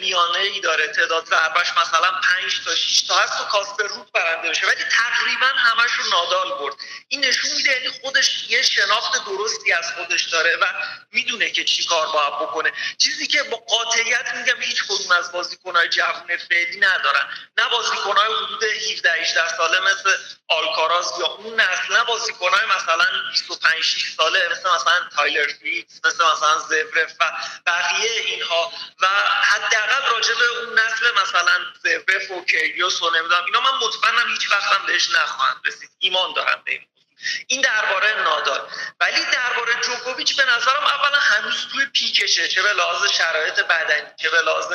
میانه ای داره تعداد ضربش مثلا 5 تا 6 تا هست و کاسپر روت برنده بشه. ولی تقریبا همش رو نادال برد. این نشون میده یعنی خودش یه شناخت درستی از خودش داره و می‌دونه که چی کار باید بکنه. چیزی که با قاطعیت میگم هیچ کدوم از بازیکنهای جوون فعلی ندارن. نه بازیکنهای حدود 17 18 ساله مثل آلکاراز یا اون نسل نه بازیکنهای مثلا 25 6 ساله مثل مثلا تیلور فریتز مثل مثلا زورف و بقیه اینها و حداقل راجع به اون نسل مثلا زورف و کیریوس و نمی‌دونم اینا من مطمئنم هیچ وقتم بهش نخواهند رسید. ایمان دارم به این این درباره نادال. ولی درباره جوکوویچ به نظرم اولا هنوز توی peak شه چه به لحاظ شرایط بدنی چه به لحاظ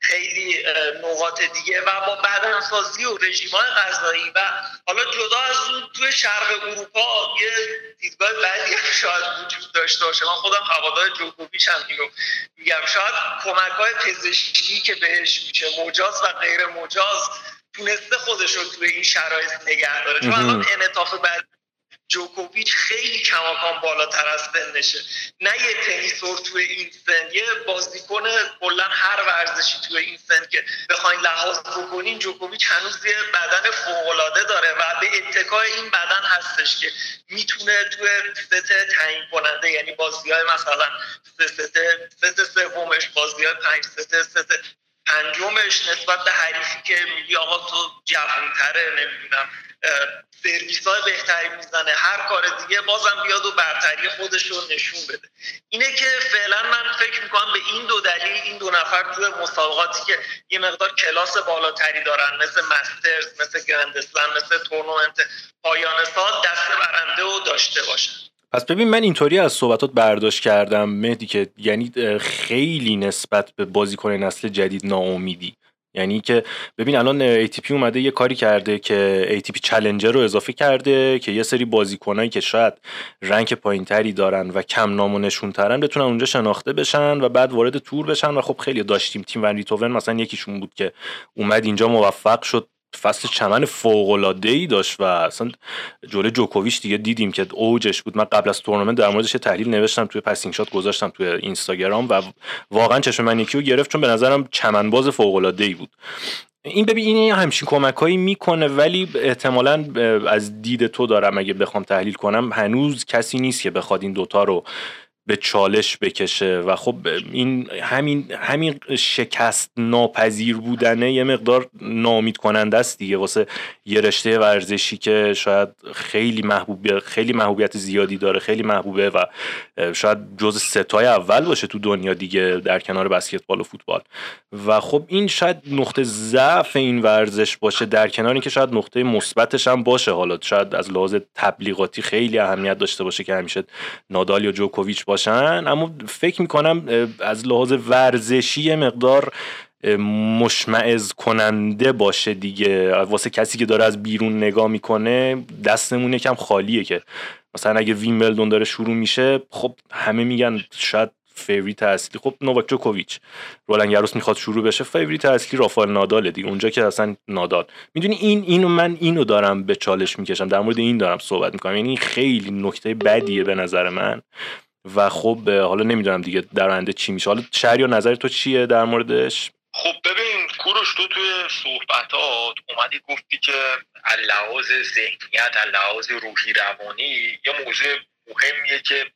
خیلی نقاط دیگه و با بدنسازی و رژیمای غذایی و حالا جدا از اون توی شرق اروپا یه دیدگاه بدی هم شاید وجود داشته باشه. من خودم هوادار جوکوویچ هم اینو میگم. شاید کمک های پزشکی که بهش میشه مجاز و غیر مجاز تونسته خودش رو توی این شرایط نگه داره. چون الان انعطاف بعد جوکوویچ خیلی کماکان بالاتر از سنشه نه یه تنیسور توی این سن یه بازیکن کلا هر ورزشی توی این سن که بخواین لحاظ بکنین جوکوویچ هنوز یه بدن فوقالعاده داره و به اتکای این بدن هستش که می‌تونه توی ست تعیین کننده یعنی بازی های مثلا ست ست سومش بازی های پنج ست ست پنجمش نسبت به حریفی که میگی آقا تو جوانتره نمی‌دونم. سرویس های بهتری می‌زنه. هر کار دیگه بازم بیاد و برتری خودش رو نشون بده. اینه که فعلا من فکر می‌کنم به این دو دلیل این دو نفر توی مسابقاتی که یه مقدار کلاس بالاتری دارن مثل مسترز مثل گرندسلن مثل تورنمنت پایان سال دست برنده و داشته باشن. پس ببین من اینطوری از صحبتات برداشت کردم مهدی که یعنی خیلی نسبت به بازیکن نسل جدید ناامیدی. یعنی که ببین الان ATP اومده یه کاری کرده که ATP چلنجر رو اضافه کرده که یه سری بازیکنایی که شاید rank پایینتری دارن و کم نام و نشون ترن بتونن اونجا شناخته بشن و بعد وارد تور بشن. و خب خیلی داشتیم تیم ون ریتوون مثلا یکیشون بود که اومد اینجا موفق شد. فصل چمن فوق ای داشت و اصلا جوره جوکوویچ دیگه دیدیم که اوجش بود. من قبل از تورنمنت در موردش تحلیل نوشتم توی Passing Shot گذاشتم توی اینستاگرام و واقعا چشم من یکی رو گرفت چون به نظرم چمنباز فوق ای بود. این ببین این همچین کمکهایی می‌کنه ولی احتمالا از دید تو دارم اگه بخوام تحلیل کنم هنوز کسی نیست که بخواد این دوتا رو به چالش بکشه و خب این همین همین شکست ناپذیر بودنه یه مقدار نامید کننده است دیگه. واسه یه رشته ورزشی که شاید خیلی محبوب خیلی محبوبیت زیادی داره خیلی محبوبه و شاید جز ستای اول باشه تو دنیا دیگه در کنار بسکتبال و فوتبال. و خب این شاید نقطه ضعف این ورزش باشه در کنار اینکه شاید نقطه مثبتش هم باشه. حالا شاید از لحاظ تبلیغاتی خیلی اهمیت داشته باشه که همیشه نادال یا جوکوویچ باشن اما فکر می‌کنم از لحاظ ورزشی مقدار مشمئز کننده باشه دیگه. واسه کسی که داره از بیرون نگاه می‌کنه دستمون یکم خالیه که. مثلا اگه ویمبلدون داره شروع میشه خب همه میگن شاید favorite اصلی. خب نوواک جوکوویچ رولان گاروس می‌خواد شروع بشه favorite اصلی رافائل نادال دیگه. اونجا که اصلا نادال. می‌دونی این اینو من اینو دارم به چالش می‌کشم. در مورد این دارم صحبت می‌کنم. یعنی خیلی نکته بدیه به نظر من. و خب حالا نمی‌دونم دیگه در آینده چی میشه. حالا شهر یا نظر تو چیه در موردش؟ خب ببین کوروش تو توی صحبتات اومدی گفتی که لحاظ ذهنیت لحاظ روحی روانی یه موضوع مهمیه که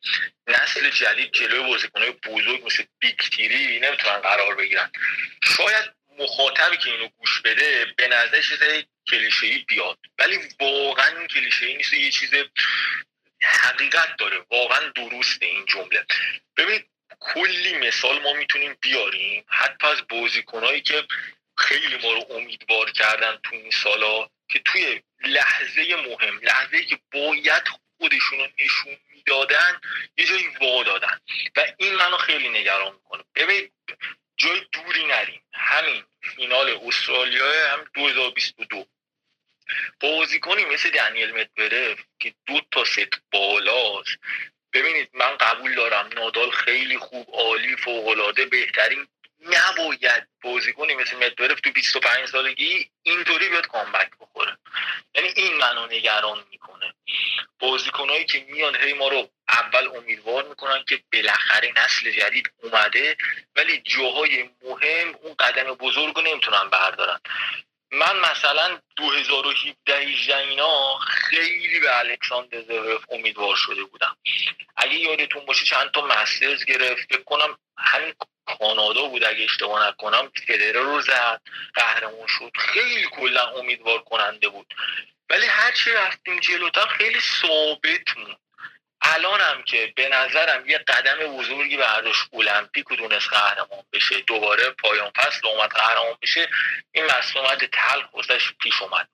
نسل جدید جلوی بازیکنهای بزرگ مثل بیکتیری نمی‌تونن قرار بگیرن. شاید مخاطبی که اینو گوش بده به نظر چیز کلیشه بیاد ولی واقعا این کلیشه نیست. یه چیز حقیقت داره. واقعا درسته این جمله. ببینید کلی مثال ما می‌تونیم بیاریم. حتی از بازیکنهایی که خیلی ما رو امیدوار کردن تو این سالا که توی لحظه مهم لحظه که باید خودشون رو نشون می‌دادن یه جایی وا دادن و این منو خیلی نگران می‌کنه. ببین جای دوری نریم. همین فینال استرالیا هم 2022 بازیکنی مثل دنیل مدورف که دو تا ست بالاست. ببینید من قبول دارم نادال خیلی خوب عالی فوقالعاده بهترین. نباید بازیکنی مثل مدورف تو 25 سالگی اینطوری بیاد کامبک بخوره. یعنی این منو نگران می‌کنه. بازیکنهایی که میان هی ما رو اول امیدوار می‌کنن که بالاخره نسل جدید اومده ولی جاهای مهم اون قدم بزرگ رو نمی‌تونن بردارن. من مثلا 2017 اینا خیلی به الکساندر زورف امیدوار شده بودم. اگه یادتون باشه چند تا مسترز گرفت فکر کنم همین کانادا بود اگه اشتباه نکنم فدره رو زد قهرمان شد. خیلی کلا امیدوار کننده بود. ولی هرچی رفتیم جلوتر خیلی ثابت موند الان هم که به نظرم یه قدم بزرگی برداشت المپیک و دونست قهرمان بشه. دوباره پایان فصل اومد قهرمان بشه. این مسئولیت تلخ واسش پیش اومد.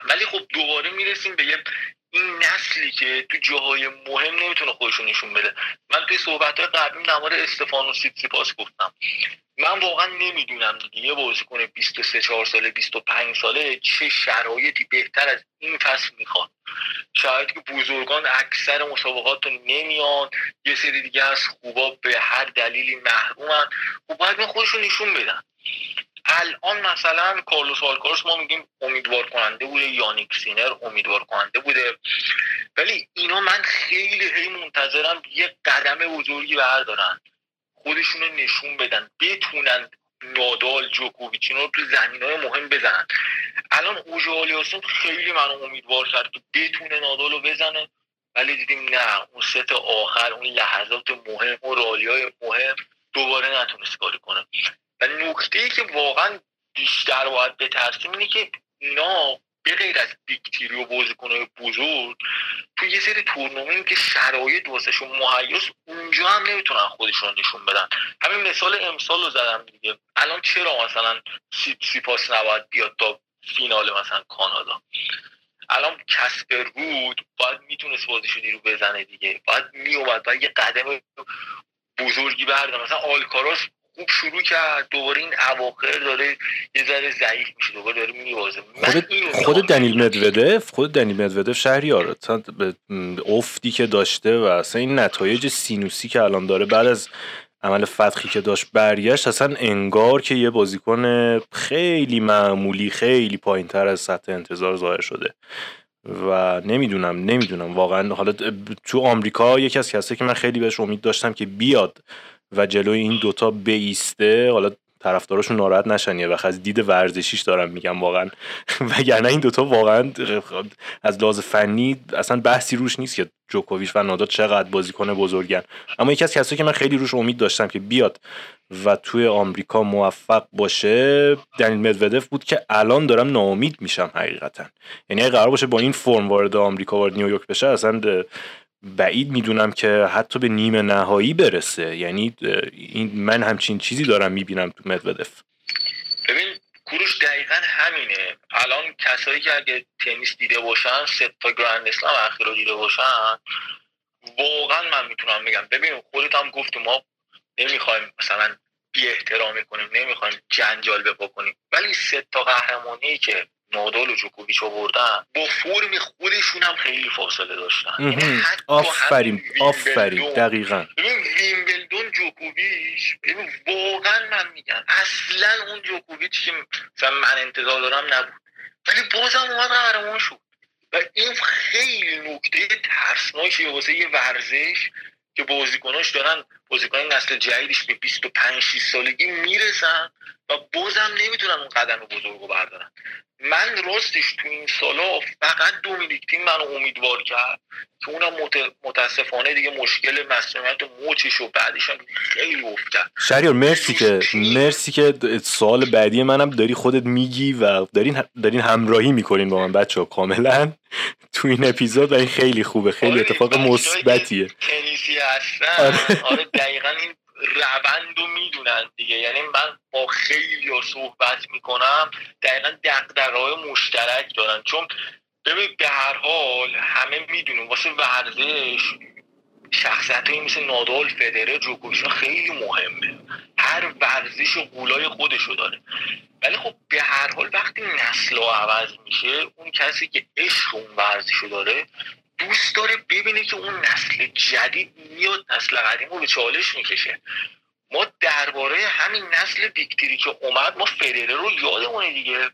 ولی خب دوباره می‌رسیم به یه این نسلی که تو جاهای مهم نمی‌تونه خودشون نشون بده. من توی صحبت های قبلی نمار استفانو سیتسیپاس گفتم. من واقعا نمی‌دونم دیگه یه بازیکن 23 4 ساله 25 ساله چه شرایطی بهتر از این فصل می‌خواد. شاید که بزرگان اکثر مسابقات رو نمیان یه سری دیگه از خوبا به هر دلیلی محرومن. و باید خودشون نشون بدن. الان مثلا کارلوس آلکارس ما میگیم امیدوار کننده بوده یانیک سینر امیدوار کننده بوده. ولی اینا من خیلی هی منتظرم یه قدم بزرگی بردارن. خودشون نشون بدن بتونن نادال جوکوویچ رو تو زمین های مهم بزنن. الان اوژه خیلی منو امیدوار کرد که بتونه نادال رو بزنه. ولی دیدیم نه اون ست آخر اون لحظات مهم و رالی های مهم دوباره نتونست کاری کنه. و نکته ای که واقعا بیشتر باید بترسیم اینه که اینا به غیر از بیکتیری و بازیکنهای بزرگ تو یه سری تورنمنت که شرایط واسهشون مهیاس اونجا هم نمی‌تونن خودشون نشون بدن. همین مثال امسال رو زدم دیگه. الان چرا مثلا سی, سی پاس نباید بیاد تا فینال مثلا کانادا؟ الان کسپر رود باید می‌تونست بازیشو رو بزنه دیگه. باید میومد باید یه قدم بزرگی برده مثلا آلکاراس خوب شروع کرد دوباره این اواخر داره یه ذره ضعیف میشه دوباره داره میوازه خود خود دنیل مدودف خود دنیل مدودف شهریار به افتی که داشته و اصلا این نتایج سینوسی که الان داره بعد از عمل فتخی که داشت برگشت اصلا انگار که یه بازیکن خیلی معمولی خیلی پایین تر از سطح انتظار ظاهر شده. و نمی‌دونم نمی‌دونم. واقعا حالا تو آمریکا یکی از کسایی که من خیلی بهش امید داشتم که بیاد و جلوی این دوتا بیسته حالا طرفداراشون ناراحت نشن یه وقت. از دید ورزشیش دارم میگم واقعا. وگرنه این دوتا واقعا از لحاظ فنی اصلا بحثی روش نیست که جوکوویچ و نادال چقدر بازیکن بزرگن. اما یکی از کسایی که من خیلی روش امید داشتم که بیاد و توی آمریکا موفق باشه دنیل مدودف بود که الان دارم ناامید میشم حقیقتا. یعنی قرار باشه با این فرم وارد آمریکا وارد نیویورک بشه اصلا بعید می‌دونم که حتی به نیمه نهایی برسه. یعنی این من همچین چیزی دارم می‌بینم تو مدودف. ببین کوروش دقیقا همینه. الان کسایی که اگه تنیس دیده باشن سه تا گرند اسلام اخیر رو دیده باشن واقعا من می‌تونم بگم. ببین خودت هم گفتی ما نمی‌خوایم مثلا بی احترامی کنیم نمی‌خوایم جنجال بپا کنیم. ولی سه تا قهرمانی که نادال و جوکوویچ آوردن با فرم خودشون هم خیلی فاصله داشتن. یعنی آفرین آفرین دقیقا. ببین ویمبلدون جوکوویچ ببین واقعا من میگم اصلا اون جوکوویچ که مثلا من انتظار دارم نبود. ولی بازم اومد قهرمان شد. و این خیلی نکته ترسناکیه واسه یه ورزش که بازیکناش دارن بازیکن نسل جدیدش به 25 6 سالگی می‌رسن و بازم نمی‌تونن اون قدم بزرگ رو بردارن. من راستش تو این سالا فقط دومینیک تیم منو امیدوار کرد که اونم متاسفانه دیگه مشکل مسئولیت موچش و بعدش هم خیلی افتاد شریار مرسی که مرسی که سوال بعدی منم داری خودت میگی و دارین دارین همراهی می‌کنین با من بچه ها کاملا تو این اپیزود و این خیلی خوبه. خیلی آره، اتفاق مثبتیه. تنیسی هستن آره. آره دقیقا این روند رو می‌دونن دیگه. یعنی من با خیلی صحبت می‌کنم دقیقا دقدقه مشترک دارن. چون ببین به هر حال همه می‌دونیم واسه ورزش شخصیت مثل نادال فدره جوکوویچ خیلی مهمه. هر ورزش و قولای خودشو داره. ولی خب به هر حال وقتی نسل عوض میشه اون کسی که عشق اون ورزشو داره دوست داره ببینه که اون نسل جدید میاد نسل قدیم رو به چالش می‌کشه. ما درباره همین نسل بیکتری که اومد ما فدره رو یادمونه دیگه.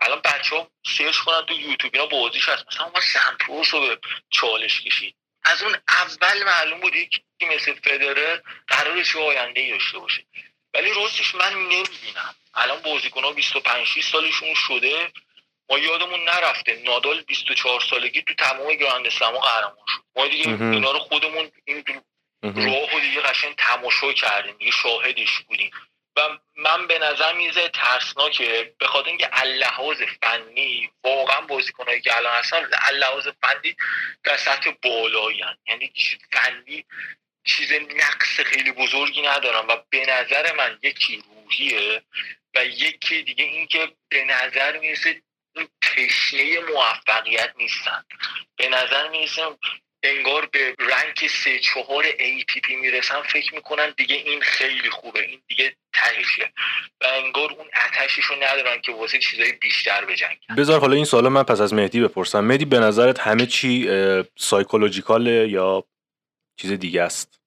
الان بچه ها سرچ کنن تو یوتیوب اینا بازیش هست. مثلا ما سمپروس رو به چالش کشید. از اون اول معلوم بود که مثل فدره قرار چه آینده ای داشته باشه. ولی راستش من نمی‌بینم. الان بازیکن ها 25 6 سالشون شده. ما یادمون نرفته. نادال 24 سالگی تو تمام گراند سما قهرمان شد. ما دیگه اینا رو خودمون این راه و دیگه قشنگ تماشا کردیم دیگه شاهدش بودیم. و من به نظر میزه ترسناکه به خاطر اینکه اللحاظ فنی واقعا بازیکنایی که الان هستن اللحاظ فنی در سطح بالایی یعنی فنی چیز نقص خیلی بزرگی ندارم و به نظر من یکی روحیه و یکی دیگه اینکه به نظر می‌رسه تشنه موفقیت نیستن. به نظر می‌رسه انگار به رنگ سه چهار پی می‌رسن فکر می‌کنن دیگه این خیلی خوبه این دیگه تهشه و انگار اون رو ندارن که واسه چیزای بیشتر بجنگن بذار حالا این سوالا من پس از مهدی بپرسم. مهدی به نظرت همه چی سایکولوژیکاله یا چیز دیگه است؟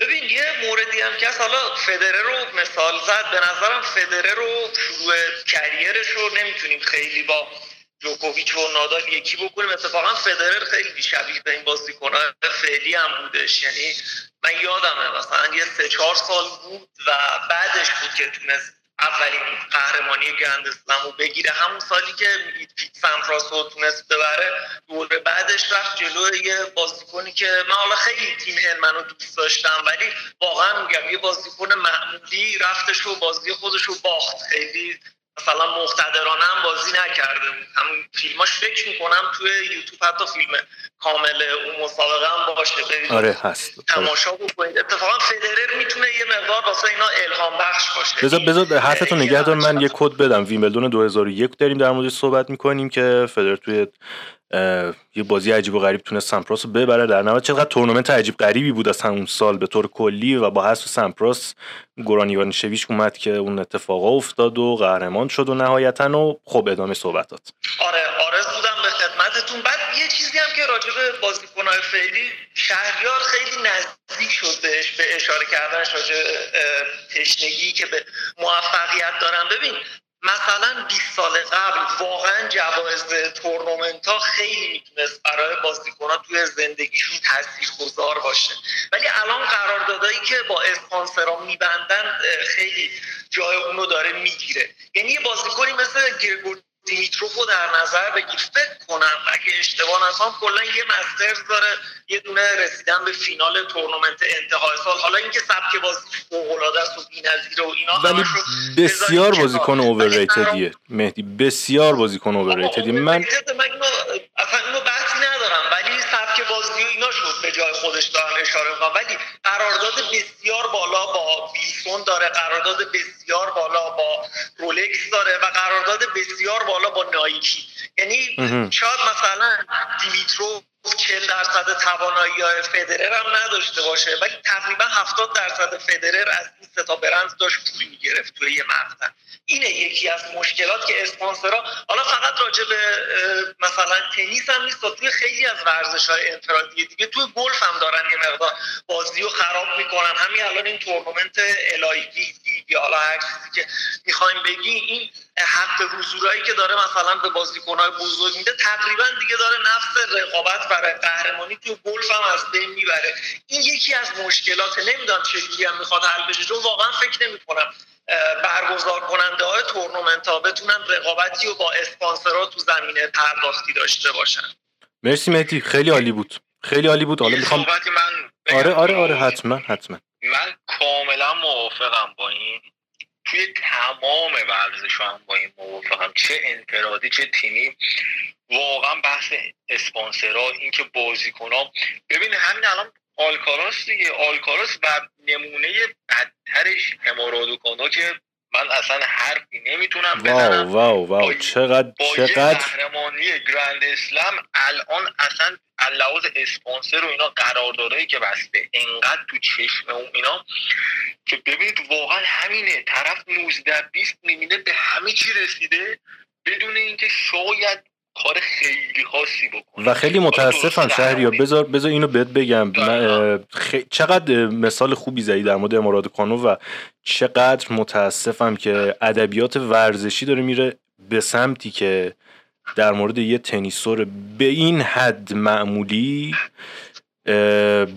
ببین یه موردی هم که حالا فدره رو مثال زد به نظرم فدره رو شروع کریرش رو نمی‌تونیم خیلی با جوکوویچ و نادال یکی بکنیم. اتفاقا فدرر خیلی شبیه به این بازیکنان فعلی هم بودش. یعنی من یادمه مثلا یه سه چهار سال بود و بعدش بود که تونست اولین قهرمانی گرند رو بگیره. همون سالی که میگید پیت رو تونست ببره دور بعدش رفت جلو یه بازیکنی که من حالا خیلی تیم منو دوست داشتم ولی واقعا میگم یه بازیکن معمولی رفتش و بازی خودش رو باخت. خیلی مثلا مقتدرانه هم بازی نکرده بود. همون فیلماش فکر می‌کنم توی یوتیوب حتی فیلم کامل اون مسابقه هم باشه. آره هست. تماشا بکنید. اتفاقا فدرر می‌تونه یه مقدار واسه اینا الهام بخش باشه. بذار بذار حرفتون نگه دار من یه کد بدم. ویمبلدون 2001 داریم در موردش صحبت می‌کنیم که فدرر توی یه بازی عجیب و غریب تونست سمپراس رو ببره در نهایت. چقدر تورنمنت عجیب غریبی بود از همون سال به طور کلی و با حذف سمپراس ایوانیشویچ اومد که اون اتفاقا افتاد و قهرمان شد و نهایتا و خب ادامه صحبتات آره آرز بودم به خدمتتون. بعد یه چیزی هم که راجع به بازیکن‌های فعلی شهریار خیلی نزدیک شدش به اشاره کردنش راجع تشنگی که به موفقیت دارن. ببین مثلا 20 سال قبل واقعا جوایز تورنمنت ها خیلی می‌تونست برای بازیکن توی زندگیشون تاثیر گذار باشه. ولی الان قراردادایی که با اسپانسرها میبندن خیلی جای اونو داره می‌گیره. یعنی یه بازیکنی مثل گرگور دیمیتروفو در نظر بگیر. فکر کنم اگه اشتباه نکنم کلا یه مسترز داره یه دونه رسیدن به فینال تورنمنت انتهای سال. حالا اینکه سبک بازی فوق العاده است و بی‌نظیره و اینا ولی بسیار بازیکن اورریتدیه مهدی بسیار بازیکن اورریتدیه من من اصلا اینو بحثی ندارم ولی سبک بازی و اینا شد به جای خودش دارن اشاره می‌کنم ولی قرارداد بسیار بالا با ویلسون داره قرارداد بسیار بالا با رولکس داره و قرارداد بسیار بالا با نایکی. یعنی شاید مثلا دیمیترو 40 درصد توانایی های فدرر هم نداشته باشه ولی تقریبا 70 درصد فدرر از این سه تا برند داشت پول می‌گرفت توی یه مقطع. اینه یکی از مشکلات که اسپانسرها حالا فقط راجع به مثلا تنیس هم نیست توی خیلی از ورزش های انفرادی دیگه توی گلف هم دارن یه مقدار بازی رو خراب می‌کنن. همین الان این تورنمنت LIV یا حالا هر چیزی که می‌خوایم بگی این حق حضورایی که داره مثلا به بازیکنهای بزرگ میده تقریبا دیگه داره نفس رقابت برای قهرمانی تو گلف هم از بین می‌بره. این یکی از مشکلات نمی‌دونم چجوری هم می‌خواد حل بشه چون واقعا فکر نمی‌کنم برگزار کننده های تورنمنت ها بتونن رقابتی و با اسپانسرها تو زمینه پرداختی داشته باشن. مرسی مهدی. خیلی عالی بود. خیلی عالی بود. حالا می‌خوام آره آره آره حتما حتما. من کاملا موافقم با این. توی تمام ورزش هم با این موافقم. چه انفرادی چه تیمی. واقعا بحث اسپانسرها اینکه ها ببین همین الان آلکاراس دیگه. آلکاراس و نمونه بدترش. همارادوکانو که من اصلا حرفی نمی‌تونم بزنم. واو واو. واو چقدر با چقدر قهرمانی گرند اسلم الان اصلا لحاظ اسپانسر و اینا قراردادایی که بسته انقدر تو چشم اون اینا که ببینید واقعا همینه. طرف 19 20 می‌بینه به همه چی رسیده بدون اینکه شاید کار خیلی خاصی بکنه. و خیلی متاسفم شهریا بذار بذار اینو بهت بگم. خ... چقدر مثال خوبی زدی در مورد امارات کانو و چقدر متاسفم که ادبیات ورزشی داره میره به سمتی که در مورد یه تنیسور به این حد معمولی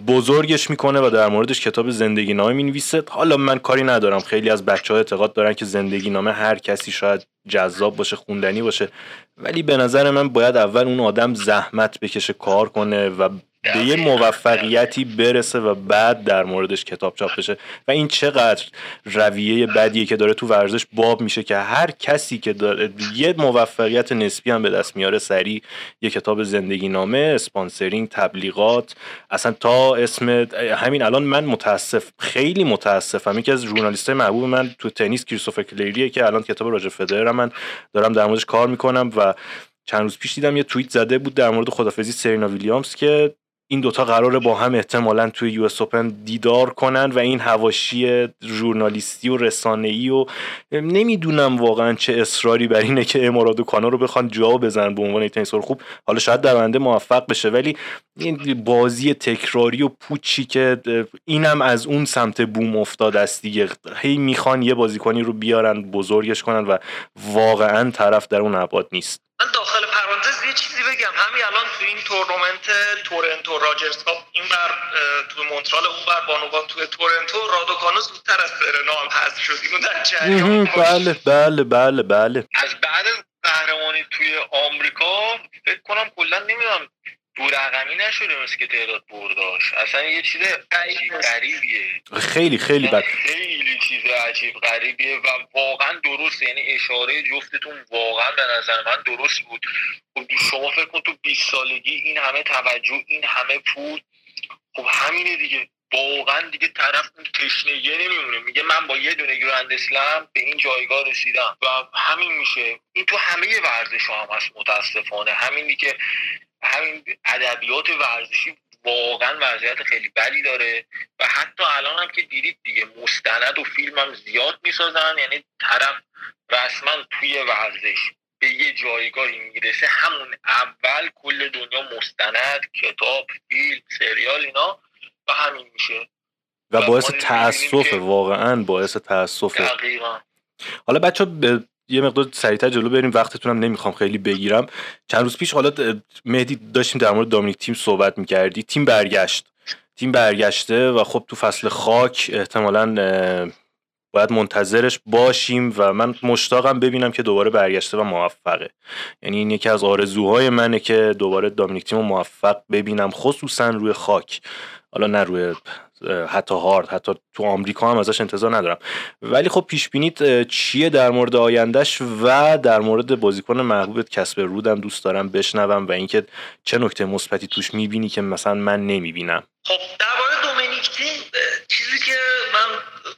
بزرگش می‌کنه و در موردش کتاب زندگی نامه می‌نویسه. حالا من کاری ندارم. خیلی از بچه ها اعتقاد دارن که زندگی نامه هر کسی شاید جذاب باشه خوندنی باشه. ولی به نظر من باید اول اون آدم زحمت بکشه کار کنه و به یه موفقیتی برسه و بعد در موردش کتاب چاپ بشه. و این چقدر رویه بدیه که داره تو ورزش باب میشه که هر کسی که داره یه موفقیت نسبی هم به دست میاره سریع. یه کتاب زندگی نامه اسپانسرینگ تبلیغات. اصلا تا اسم همین الان من متاسف خیلی متاسفم. یکی از ژورنالیستای محبوب من تو تنیس کریستوفر کلیریه که الان کتاب راجع فدرر من دارم در موردش کار می‌کنم و چند روز پیش دیدم یه توییت زده بود در مورد خدافزی سرینا ویلیامز که این دوتا قراره با هم احتمالا توی یو اس اوپن دیدار کنن و این هواشی ژورنالیستی و ای و نمی‌دونم واقعا چه اصراری بر اینه که امارات و کانا رو بخوان جا بزنن به عنوان تنیسور خوب. حالا شاید در موفق بشه ولی این بازی تکراری و پوچی که اینم از اون سمت بوم افتاد است دیگه. هی می‌خوان یه بازیکنی رو بیارن بزرگش کنن و واقعا طرف در اون ابعاد نیست من داخل پرانتز یه چیزی بگم همین الان تو این تورنمنت تورنتو راجرز کاپ این بر تو مونترال اون بر بانوان تو تورنتو رادوکانو زودتر از سرنا هم حذف شد. اینو در جریان بله بله بله بله. از بعد قهرمانی توی آمریکا فکر کنم کلا نمی‌دونم دو رقمی نشده مثل که تعداد برداش اصلا یه چیز عجیب غریبیه. خیلی خیلی بد. خیلی چیز عجیب غریبیه و واقعا درست یعنی اشاره جفتتون واقعا به نظر من درست بود. خب شما فکر کن تو 20 سالگی این همه توجه این همه پول خب همینه دیگه. واقعا دیگه طرف تشنگی نمیمونه. میگه من با یه دونه گرند اسلم به این جایگاه رسیدم. و همین میشه. این تو همه ورزش هم هست متاسفانه. همینی که همین ادبیات ورزشی واقعا وضعیت خیلی بدی داره. و حتی الان هم که دیدید دیگه مستند و فیلم هم زیاد می‌سازن. یعنی طرف رسما توی ورزش به یه جایگاهی می‌رسه. همون اول کل دنیا مستند کتاب فیلم سریال اینا و همین میشه. و باعث تاسف واقعا باعث تاسف حالا بچه به یه مقدار سریعتر جلو بریم. وقتتونم نمی‌خوام خیلی بگیرم. چند روز پیش حالا مهدی داشتیم در مورد دامینیک تیم صحبت می‌کردی. تیم برگشت. تیم برگشته و خب تو فصل خاک احتمالا باید منتظرش باشیم و من مشتاقم ببینم که دوباره برگشته و موفقه. یعنی این یکی از آرزوهای منه که دوباره دامینیک تیم موفق ببینم خصوصا روی خاک. حالا نه روی حتی هارد حتی تو آمریکا هم ازش انتظار ندارم. ولی خب پیش بینیت چیه در مورد آیندهش و در مورد بازیکن محبوبت کسب رودم دوست دارم بشنوم و اینکه چه نکته مثبتی توش می‌بینی که مثلا من نمی‌بینم؟ خب درباره دومینیک تیم چیزی که من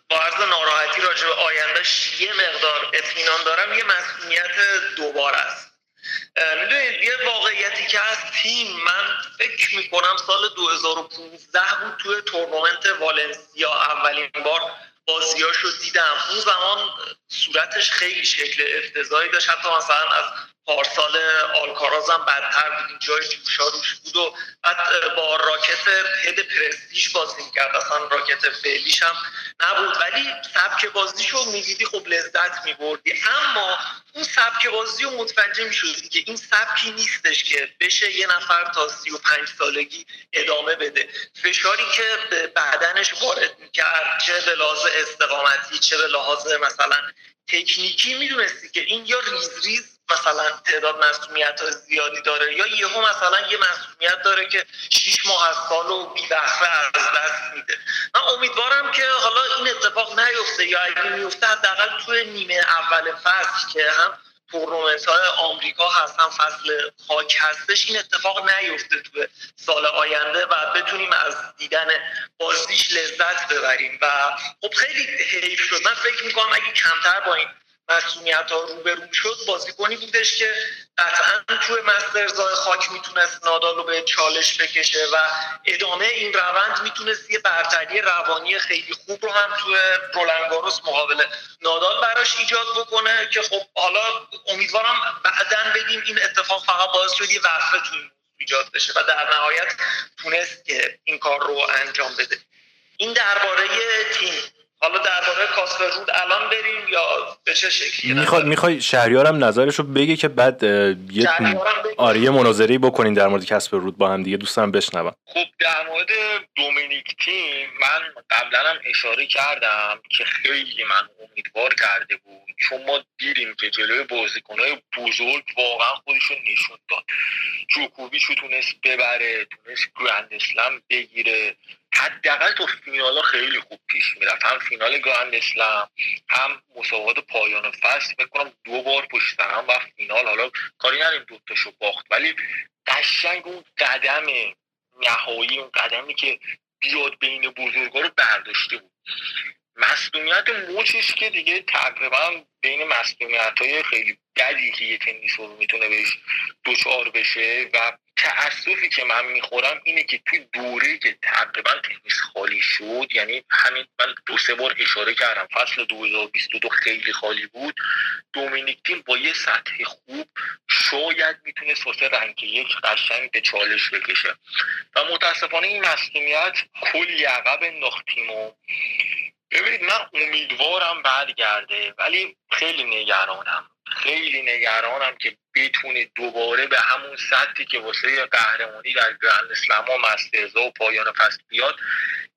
با عرض ناراحتی راجع به آیندهش یه مقدار اطمینان دارم یه مسئولیت دوباره است. می‌دونید یه واقعیتی که از تیم من فکر می‌کنم سال 2015 بود توی تورنمنت والنسیا اولین بار بازیاشو دیدم. اون زمان صورتش خیلی شکل افتضاحی داشت. حتی مثلا از پارسال آلکاراز هم بدتر بود. جای جوشا روش بود و بعد با راکت هد پرستیش بازی می‌کرد. اصلا راکت فعلیش هم نبود. ولی سبک بازیشو می‌دیدی خب لذت میبردی. اما اون سبک بازی رو متوجه می‌شدی که این سبکی نیستش که بشه یه نفر تا سی و پنج سالگی ادامه بده. فشاری که به بدنش وارد می‌کرد چه به لحاظ استقامتی چه به لحاظ مثلا تکنیکی می‌دونستی که این یا ریز ریز مثلا تعداد مصدومیت ها زیادی داره یا یهو مثلا یه مصدومیت داره که شیش ماه از سال و از دست میده. من امیدوارم که حالا این اتفاق نیفته یا اگه میفته حداقل توی نیمه اول فصل که هم تورنمنت های آمریکا هست هم فصل خاک هستش این اتفاق نیفته تو سال آینده و بتونیم از دیدن بازیش لذت ببریم. و خب خیلی حیف شد. من فکر می‌کنم اگه کمتر با این مسئولیت ها روبرو شد بازیکنی بودش که قطعا توی مسترزای خاک می‌تونست نادال رو به چالش بکشه و ادامه این روند می‌تونست یه برتری روانی خیلی خوب رو هم توی رولنگاروس مقابل نادال براش ایجاد بکنه که خب حالا امیدوارم بعدا بگیم این اتفاق فقط باعث شد یه وقفه توی ایجاد بشه و در نهایت تونست که این کار رو انجام بده. این درباره تیم. حالا درباره کاسپر رود الان بریم یا به چه شکلی؟ می‌خواد می‌خوای شهریارم نظرشو بگه که بعد یه آره یه مناظری بکنین در مورد کسب رود با هم دیگه. دوستم بشنوم خب در مورد دومینیک تیم من قبلا هم اشاره کردم که خیلی من امیدوار کرده بود چون ما دیدیم که جلوی بازیکنهای بزرگ واقعا خودشون نشون داد. جوکوویچ تونست ببره تونست گرند اسلم بگیره. حداقل تو فینال خیلی خوب پیش می‌رفت. هم فینال گراند اسلم هم مسابقات پایان فصل. بکنم دو بار پشت هم و فینال. حالا کاری نداریم دوتاشو باخت ولی قشنگ اون قدم نهایی اون قدمی که بیاد بین بزرگا رو برداشته بود. مصدومیت موچش که دیگه تقریبا بین مصدومیت های خیلی بدی که یه تنیس رو می‌تونه بهش دوچار بشه و تأسفی که من می‌خورم اینه که توی دوره که تقریبا تنیس خالی شد یعنی همین من دو سه بار اشاره کردم فصل 2022 خیلی خالی بود. دومینیک تیم با یه سطح خوب شاید می‌تونه واسه رنگ یک قشنگ به چالش بکشه. و متاسفانه این مسئولیت کلی عقب انداخت تیمو ببینید من امیدوارم برگرده ولی خیلی نگرانم. خیلی نگرانم که بتونه دوباره به همون سطحی که واسه قهرمانی در گرند اسلام و مسترزا و پایان فصل بیاد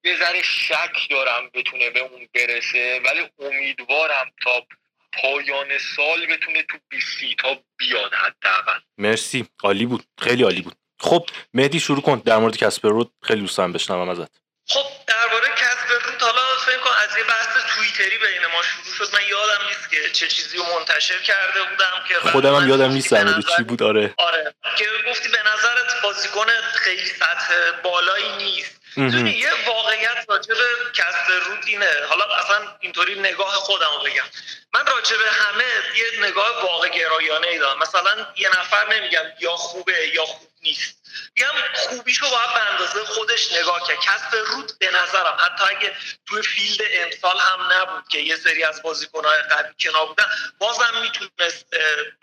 یه ذره شک دارم بتونه به اون برسه. ولی امیدوارم تا پایان سال بتونه تو 20 تا بیاد حداقل. مرسی. عالی بود. خیلی عالی بود. خب مهدی شروع کن. در مورد کسپر رود خیلی دوستم بشنوم ازت. خب درباره کسب رود حالا یه بحث توییتری بین ما شروع شد. من یادم نیست که چه چیزی رو منتشر کرده بودم که خودم هم یادم نیست در چی بود آره. آره. که گفتی به نظرت بازیکن خیلی سطح بالایی نیست. یه واقعیت راجع به کسب رود اینه. حالا اصلا اینطوری نگاه خودم رو بگم. من راجع به همه یه نگاه واقع گرایانه ای دارم. مثلا یه نفر نمیگم یا خوبه یا خوب نیست. میگم خوبیشو باید به اندازه خودش نگاه کرد. کسب رود به نظرم حتی اگه توی فیلد امسال هم نبود که یه سری از بازیکنهای قوی کنار بودن بازم می‌تونست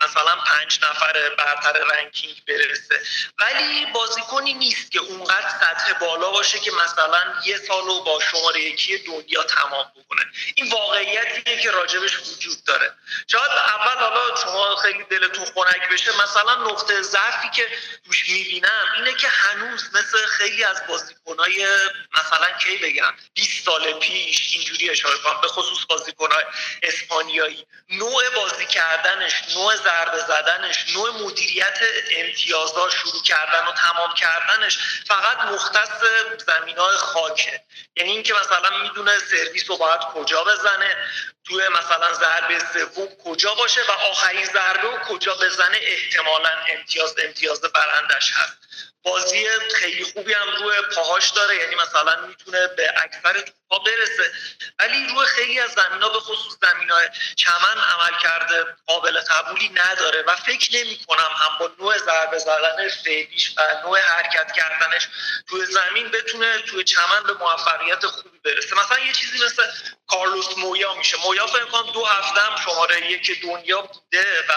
مثلا پنج نفر برتر رنکینگ برسه. ولی بازیکنی نیست که اونقدر سطح بالا باشه که مثلا یه سالو با شماره یکی دنیا تمام بکنه. این واقعیتیه که راجبش وجود داره. شاید اول حالا شما خیلی دلتون خنک بشه مثلا نقطه ضعفی که توش می‌بینم اینه که هنوز مثل خیلی از بازیکنهای مثلا کی بگم 20 سال پیش اینجوری اشاره کنم به خصوص بازیکنهای اسپانیایی. نوع بازی کردنش نوع ضربه زدنش نوع مدیریت امتیازها شروع کردن و تمام کردنش فقط مختص زمین های خاکه. یعنی اینکه مثلا می‌دونه سرویس رو باید کجا بزنه. توی مثلا ضربه سوم کجا باشه و آخرین ضربه و کجا بزنه احتمالا امتیاز امتیاز برندش هست. بازی خیلی خوبی هم روی پاهاش داره یعنی مثلا می‌تونه به اکثر برسه. ولی روی خیلی از زمین ها به خصوص زمین های چمن عمل کرده قابل قبولی نداره و فکر نمی کنم هم با نوع ضربه زدن فعلیش و نوع حرکت کردنش توی زمین بتونه توی چمن به موفقیت خوبی برسه. مثلا یه چیزی مثل کارلوس مویا میشه. مویا فکر کنم دو هفته هم شماره یک دنیا بوده و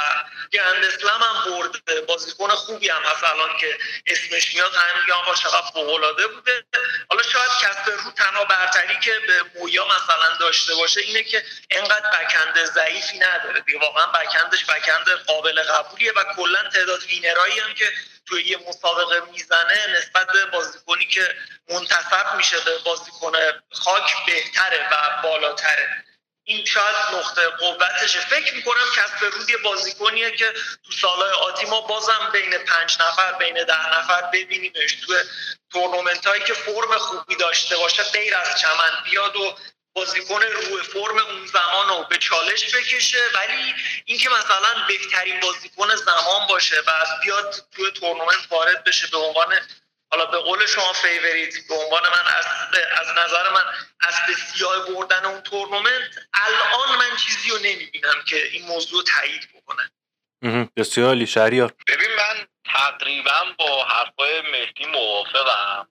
گرند اسلم هم برده. بازیکن خوبی هم هست الان که اسمش میاد همین میگه آقا چقدر بوده. حالا شاید کسب رو تنها برتری که به مویا مثلا داشته باشه اینه که انقدر بکند ضعیفی نداره دیگه. واقعا بکندش بکند قابل قبولیه و کلا تعداد وینرایی هم که توی یه مسابقه می‌زنه نسبت به بازیکنی که منتصب میشه به بازیکن خاک بهتره و بالاتره. این شاید نقطه قوتشه. فکر می‌کنم کسب روز یه بازیکنیه که تو سالهای آتی ما بازم بین پنج نفر بین ده نفر ببینیمش. تو تورنمنت هایی که فرم خوبی داشته باشه غیر از چمن بیاد و بازیکن روی فرم اون زمان رو به چالش بکشه. ولی اینکه مثلا بهترین بازیکن زمان باشه و بیاد توی تورنمنت وارد بشه به عنوان حالا به قول شما favorite به عنوان من از, از نظر من از سیاه بردن اون تورنمنت الان من چیزی رو نمی‌بینم که این موضوع تایید بکنه. بسیار شهریار. ببین من تقریبا با حرفای مهدی موافقم.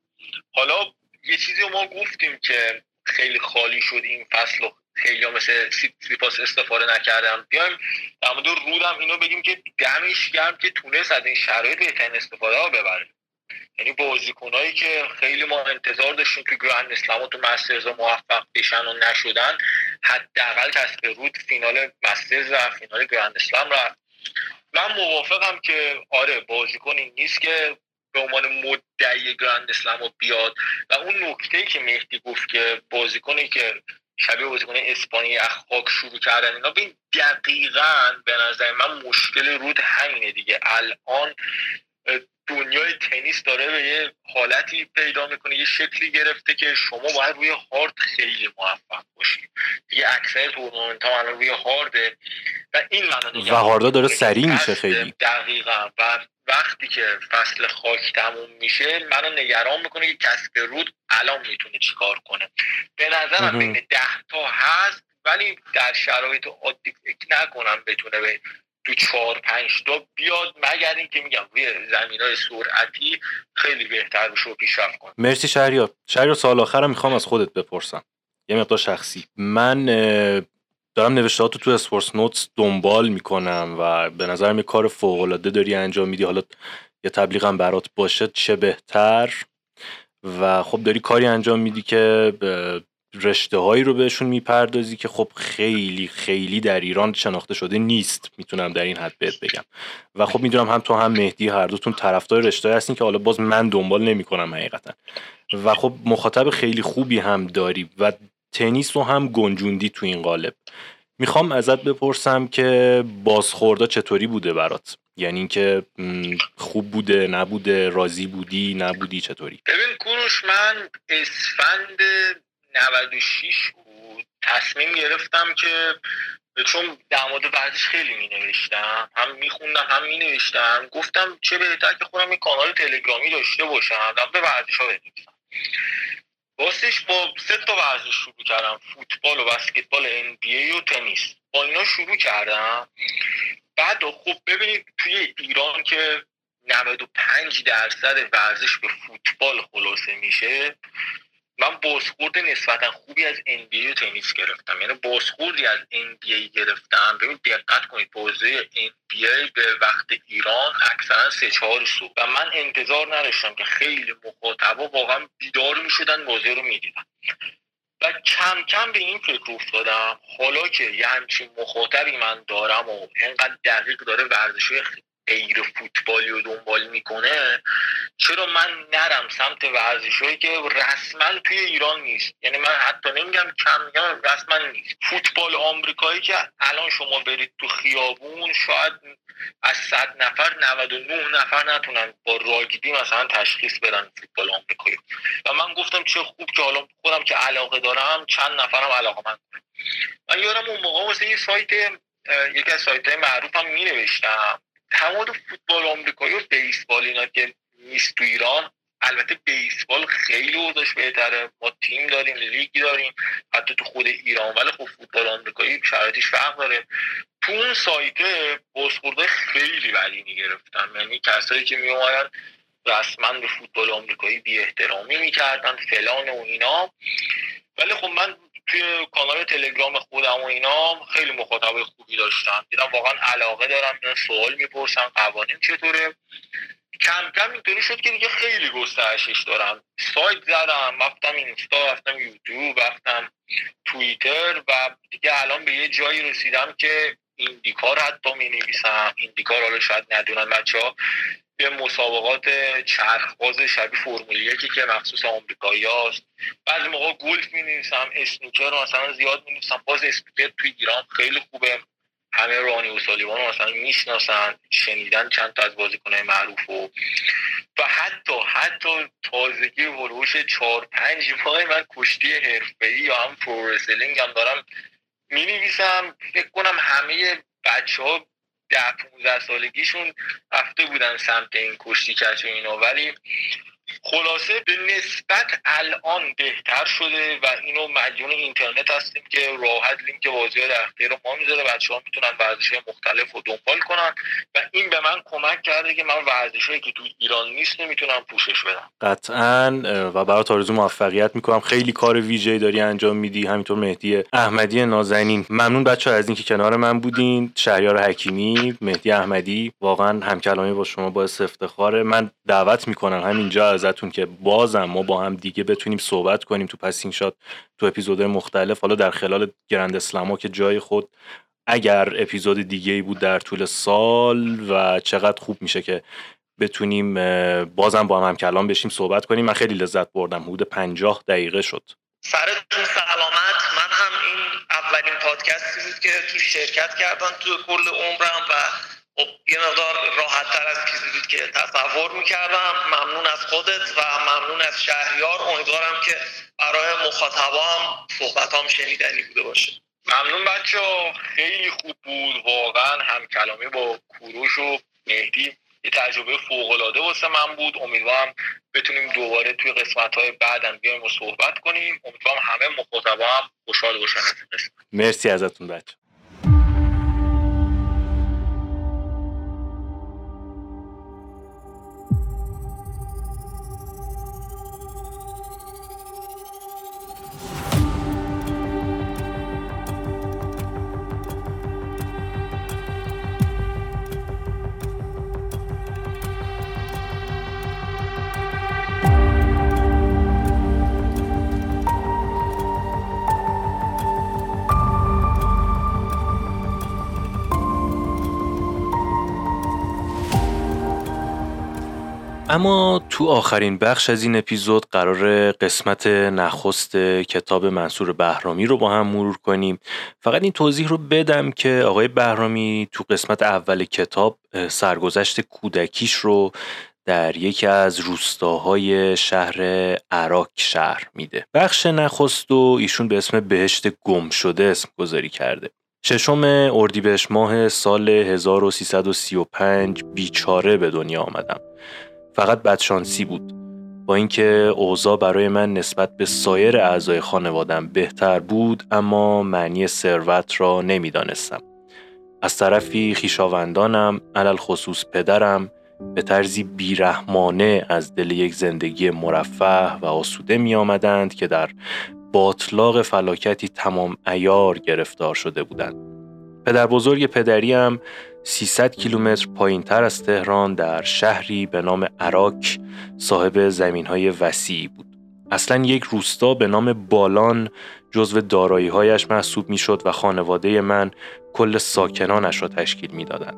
حالا یه چیزی رو ما گفتیم که خیلی خالی شد این فصل خیلی مثل سیپاس استفاده نکردم. بیایم در مورد رودم اینو بگیم که دمش گرم که تونست از این شرایط بهترین استفاده ها ببره. یعنی بازیکنایی که خیلی ما انتظار داشتیم که گرند اسلام تو مسترز موفق بشن و نشدن حداقل کسب رود فینال مسترز و فینال گرند اسلام رفت. من موافقم که آره بازیکنی نیست که به عنوان مدعی گرند اسلام بیاد. و اون نکته که مهدی گفت که بازیکنی که شبیه بازیکن اسپانی اخاک شروع کردن اینا ببین دقیقا به نظر من مشکل رود همینه دیگه. الان دنیای تنیس داره به یه حالتی پیدا می‌کنه یه شکلی گرفته که شما باید روی هارد خیلی موفق باشید دیگه اکثر تورنمنت ها الان روی هارده. و این و هاردا داره سریع میشه خیلی. دقیقا. و وقتی که فصل خاک تموم میشه منو نگران می‌کنه که کسب رود الان می‌تونه چیکار کنه. به نظرم بین ده تا هست ولی در شرایط عادی فکر نکنم بتونه به تو چهار پنج تا بیاد مگر اینکه میگم روی زمین های سرعتی خیلی بهتر بشه و پیشرفت کنه. مرسی شهریار. شهریار سال آخرم می‌خوام از خودت بپرسم. یه مقدار شخصی. من دارم نوشتهاتو تو اسپورس نوتس دنبال می‌کنم و به نظرم یه کار فوق العاده داری انجام میدی. حالا یه تبلیغم برات باشه چه بهتر؟ و خب داری کاری انجام میدی که رشته هایی رو بهشون می‌پردازی که خب خیلی خیلی در ایران شناخته شده نیست. می‌تونم در این حد بهت بگم. و خب می‌دونم هم تو هم مهدی هر دوتون طرفدار رشته هستین که حالا باز من دنبال نمی‌کنم حقیقتا. و خب مخاطب خیلی خوبی هم داری و تنیس رو هم گنجوندی تو این قالب. می‌خوام ازت بپرسم که بازخوردا چطوری بوده برات؟ یعنی اینکه خوب بوده نبوده راضی بودی نبودی چطوری؟ ببین کوروش من اسفند 96 بود. تصمیم گرفتم که چون در مورد ورزش خیلی می نوشتم هم می خوندم هم می نوشتم گفتم چه بهتر که خودم یه کانال تلگرامی داشته باشم به ورزش ها بنویسم باستش با سه تا ورزش شروع کردم فوتبال و بسکتبال NBA و تنیس. با اینا شروع کردم. بعد خب ببینید توی ایران که 95 درصد ورزش به فوتبال خلاصه میشه من بازخورد نسبتا خوبی از NBA تنیس گرفتم. یعنی بازخوردی از NBA گرفتم. ببین دقت کنید بازه NBA به وقت ایران اکثرا سه چهار صبح و من انتظار نداشتم که خیلی مخاطبا واقعا بیدار می‌شدن بازی رو می‌دیدن. و کم کم به این فکر افتادم. حالا که یه همچین مخاطبی من دارم و اینقدر دقیق داره ورزش غیر فوتبالی رو دنبال می‌کنه. چرا من نرم سمت ورزشهایی که رسما توی ایران نیست؟ یعنی من حتی نمیگم کم میگم رسما نیست. فوتبال آمریکایی که الان شما برید تو خیابون شاید از صد نفر 99 نفر نتونن با راگبی مثلا تشخیص بدن فوتبال آمریکایی. و من گفتم چه خوب که حالا خودم که علاقه دارم چند نفرم علاقه من من یادم اون موقع واسه یه سایت یکی از سایت های معروفم می نوشتم تمام فوتبال آمریکایی و بیسبال اینا که نیست تو ایران البته بیسبال خیلی اوضاعش بهتره. ما تیم داریم لیگ داریم حتی تو خود ایران. ولی خب فوتبال آمریکایی شرایطش فرق داره. تو اون سایته بازخورده خیلی بدی گرفتن. یعنی کسایی که می اومدن رسما به فوتبال آمریکایی بی احترامی می‌کردن فلان و اینا. ولی خب من توی کانال تلگرام خودم و اینا خیلی مخاطبای خوبی داشتم. دیدم واقعا علاقه دارم سوال می‌پرسن قوانین چطوره؟ کم کم اینطوری شد که دیگه خیلی گسترشش دارم. سایت زدم رفتم اینستا رفتم یوتیوب رفتم توییتر و دیگه الان به یه جایی رسیدم که ایندیکار حتی می نویسم ایندیکار حالا شاید ندونن بچه ها یه مسابقات چرخ باز شبیه فرمول یکی که مخصوص آمریکایی هاست. بعضی موقع گلف می نویسم اسنوکر رو مثلا زیاد می نویسم باز اسنوکر توی ایران خیلی خوبه. همه رانی اوسالیوان رو مثلا می‌شناسن شنیدن چند تا از بازیکنهای معروف و و حتی حتی تازگی هلوش چهار پنج ماه من کشتی حرفه‌ای یا هم pro wrestling هم دارم می نویسم فکر کنم همه بچه ها ده 15 سالگیشون رفته بودن سمت این کشتی کج و اینا ولی خلاصه به نسبت الان بهتر شده و اینو مدیون اینترنت هستیم که راحت لینک بازی ها در اختیار ما می‌ذاره. بچه ها می‌تونن ورزش مختلف رو دنبال کنن و این به من کمک کرده که من ورزش که تو ایران نیست نمی‌تونم پوشش بدم. قطعا و برات آرزو موفقیت می‌کنم. خیلی کار ویژه داری انجام میدی. همینطور مهدی احمدی نازنین. ممنون بچه ها از اینکه کنار من بودین. شهریار حکیمی مهدی احمدی واقعا همکلامی با شما باعث افتخاره. من دعوت می‌کنم همینجا ازتون که بازم ما با هم دیگه بتونیم صحبت کنیم تو Passing Shot تو اپیزودهای مختلف. حالا در خلال گرند اسلما که جای خود اگر اپیزود دیگه ای بود در طول سال و چقدر خوب میشه که بتونیم بازم با هم, هم کلام بشیم صحبت کنیم. من خیلی لذت بردم. حدود پنجاه دقیقه شد. سرتون سلامت. من هم این اولین پادکستی بود که تو شرکت کردن تو کل عمرم و خب یه مقدار راحت تر از چیزی بود که تصور می‌کردم. ممنون از خودت و ممنون از شهریار. امیدوارم که برای مخاطبام صحبتام شنیدنی بوده باشه. ممنون بچه خیلی خوب بود. واقعا هم کلامی با کوروش و مهدی یه تجربه فوقالعاده واسه من بود. امیدوارم بتونیم دوباره توی قسمت های بعدم بیایم و صحبت کنیم. امیدوارم همه مخاطبا هم خوشحال باشن مرسی ازتون بچه اما تو آخرین بخش از این اپیزود قرار قسمت نخست کتاب منصور بهرامی رو با هم مرور کنیم. فقط این توضیح رو بدم که آقای بهرامی تو قسمت اول کتاب سرگذشت کودکیش رو در یکی از روستاهای شهر عراق شهر میده. بخش نخست و ایشون به اسم بهشت گم شده اسم گذاری کرده. ششم اردیبهشت ماه سال 1335 بیچاره به دنیا آمدم. فقط بدشانسی بود با اینکه اوضاع برای من نسبت به سایر اعضای خانوادم بهتر بود اما معنی ثروت را نمی‌دانستم از طرفی خیشاوندانم علل خصوص پدرم به طرزی بیرحمانه از دل یک زندگی مرفه و آسوده می آمدند که در باطلاق فلاکتی تمام ایار گرفتار شده بودند. پدر بزرگ پدریم 300 کیلومتر پایین تر از تهران در شهری به نام عراق صاحب زمین های وسیعی بود. اصلا یک روستا به نام بالان جزو دارایی هایش محسوب می شد و خانواده من کل ساکنانش را تشکیل می دادن.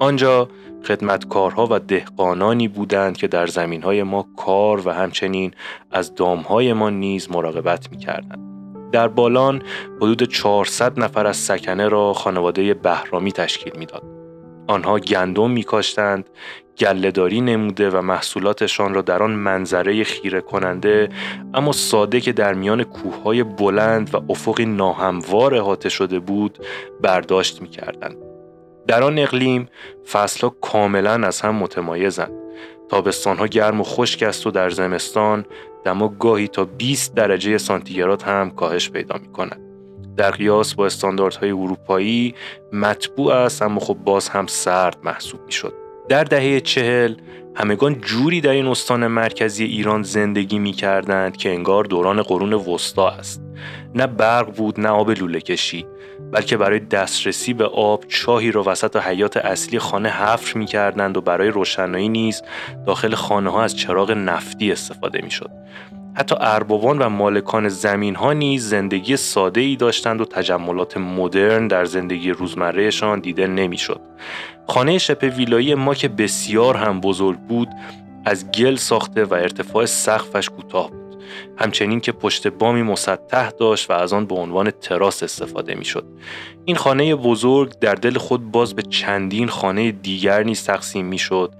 آنجا خدمتکارها و دهقانانی بودند که در زمین های ما کار و همچنین از دامهای ما نیز مراقبت می. در بالان حدود 400 نفر از سکنه را خانواده بهرامی تشکیل می‌داد. آنها گندم میکاشتند گلهداری نموده و محصولاتشان را در آن منظره خیره کننده اما ساده که در میان کوههای بلند و افقی ناهموار احاطه شده بود برداشت می‌کردند در آن اقلیم فصلها کاملا از هم متمایزند تابستان ها گرم و خشک است و در زمستان دما گاهی تا 20 درجه سانتیگراد هم کاهش پیدا می کند. در قیاس با استانداردهای اروپایی مطبوع است اما خب باز هم سرد محسوب می شد. در دهه چهل همگان جوری در این استان مرکزی ایران زندگی می کردند که انگار دوران قرون وسطا است. نه برق بود نه آب لوله کشی بلکه برای دسترسی به آب چاهی را وسط حیات اصلی خانه حفر می کردند و برای روشنایی نیز داخل خانه ها از چراغ نفتی استفاده می شد. حتی اربابان و مالکان زمین ها نیز زندگی ساده ای داشتند و تجملات مدرن در زندگی روزمرهشان دیده نمی‌شد. خانه شپ ویلایی ما که بسیار هم بزرگ بود از گل ساخته و ارتفاع سقفش کوتاه بود. همچنین که پشت بامی مسطح داشت و از آن به عنوان تراس استفاده می‌شد. این خانه بزرگ در دل خود باز به چندین خانه دیگر نیز تقسیم می‌شد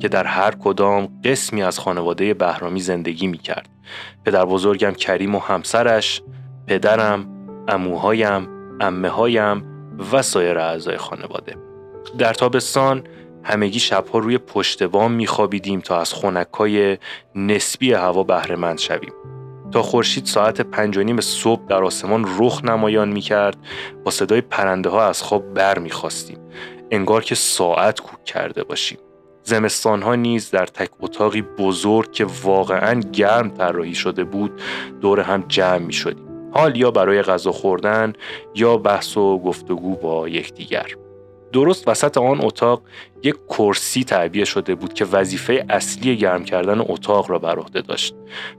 که در هر کدام قسمی از خانواده بهرامی زندگی می کرد. پدر بزرگم کریم و همسرش، پدرم، اموهایم، امه هایم و سایر اعضای خانواده. در تابستان همگی شبها روی پشت بام میخوابیدیم تا از خونکای نسبی هوا بهره شویم. تا خورشید ساعت پنج و نیم صبح در آسمان رخ نمایان می‌کرد با صدای پرنده ها از خواب بر می‌خواستیم انگار که ساعت کوک کرده باشیم زمستان ها نیز در تک اتاقی بزرگ که واقعا گرم طراحی شده بود دور هم جمع می شدیم. حال یا برای غذا خوردن یا بحث و گفتگو با یکدیگر. درست وسط آن اتاق یک کرسی تعبیه شده بود که وظیفه اصلی گرم کردن اتاق را بر عهده داشت.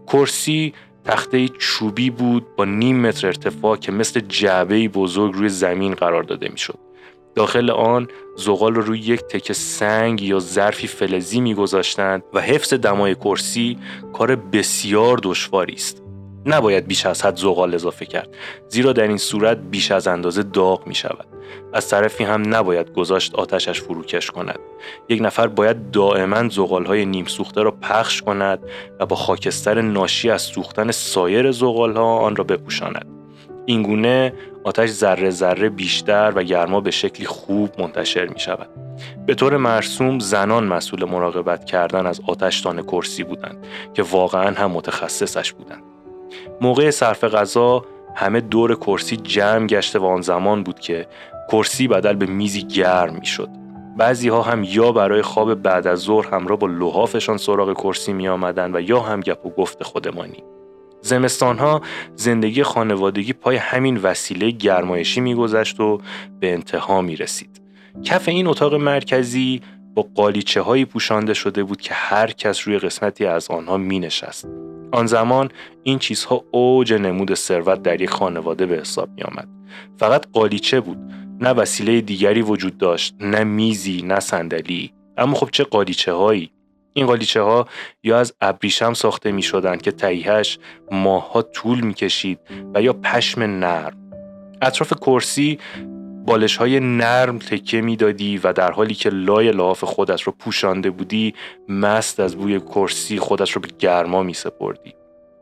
کرسی تخته چوبی بود با نیم متر ارتفاع که مثل جعبه بزرگ روی زمین قرار داده می‌شد. داخل آن زغال رو روی یک تکه سنگ یا ظرفی فلزی میگذاشتند و حفظ دمای کرسی کار بسیار دشواری است. نباید بیش از حد زغال اضافه کرد زیرا در این صورت بیش از اندازه داغ می شود از طرفی هم نباید گذاشت آتشش فروکش کند. یک نفر باید دائما زغال های نیم سوخته را پخش کند و با خاکستر ناشی از سوختن سایر زغال ها آن را بپوشاند. اینگونه آتش ذره ذره بیشتر و گرما به شکلی خوب منتشر می شود. به طور مرسوم زنان مسئول مراقبت کردن از آتشدان کرسی بودند که واقعا هم متخصصش بودند. موقع صرف غذا همه دور کرسی جمع گشته و آن زمان بود که کرسی بدل به میزی گرم می شد. بعضی ها هم یا برای خواب بعد از ظهر همراه با لحافشان سراغ کرسی می آمدن و یا هم گپ و گفت خودمانی. زمستان ها زندگی خانوادگی پای همین وسیله گرمایشی میگذشت و به انتها می رسید. کف این اتاق مرکزی با قالیچه هایی پوشانده شده بود که هر کس روی قسمتی از آنها می نشست. آن زمان این چیزها اوج نمود ثروت در یک خانواده به حساب می آمد. فقط قالیچه بود نه وسیله دیگری وجود داشت نه میزی نه صندلی اما خب چه قالیچه هایی این قالیچه ها یا از ابریشم ساخته می شدن که تهیهش ماها طول می کشید و یا پشم نرم اطراف کرسی بالش های نرم تکه می‌دادی و در حالی که لای لحاف خودت رو پوشانده بودی مست از بوی کرسی خودت رو به گرما می سپردی.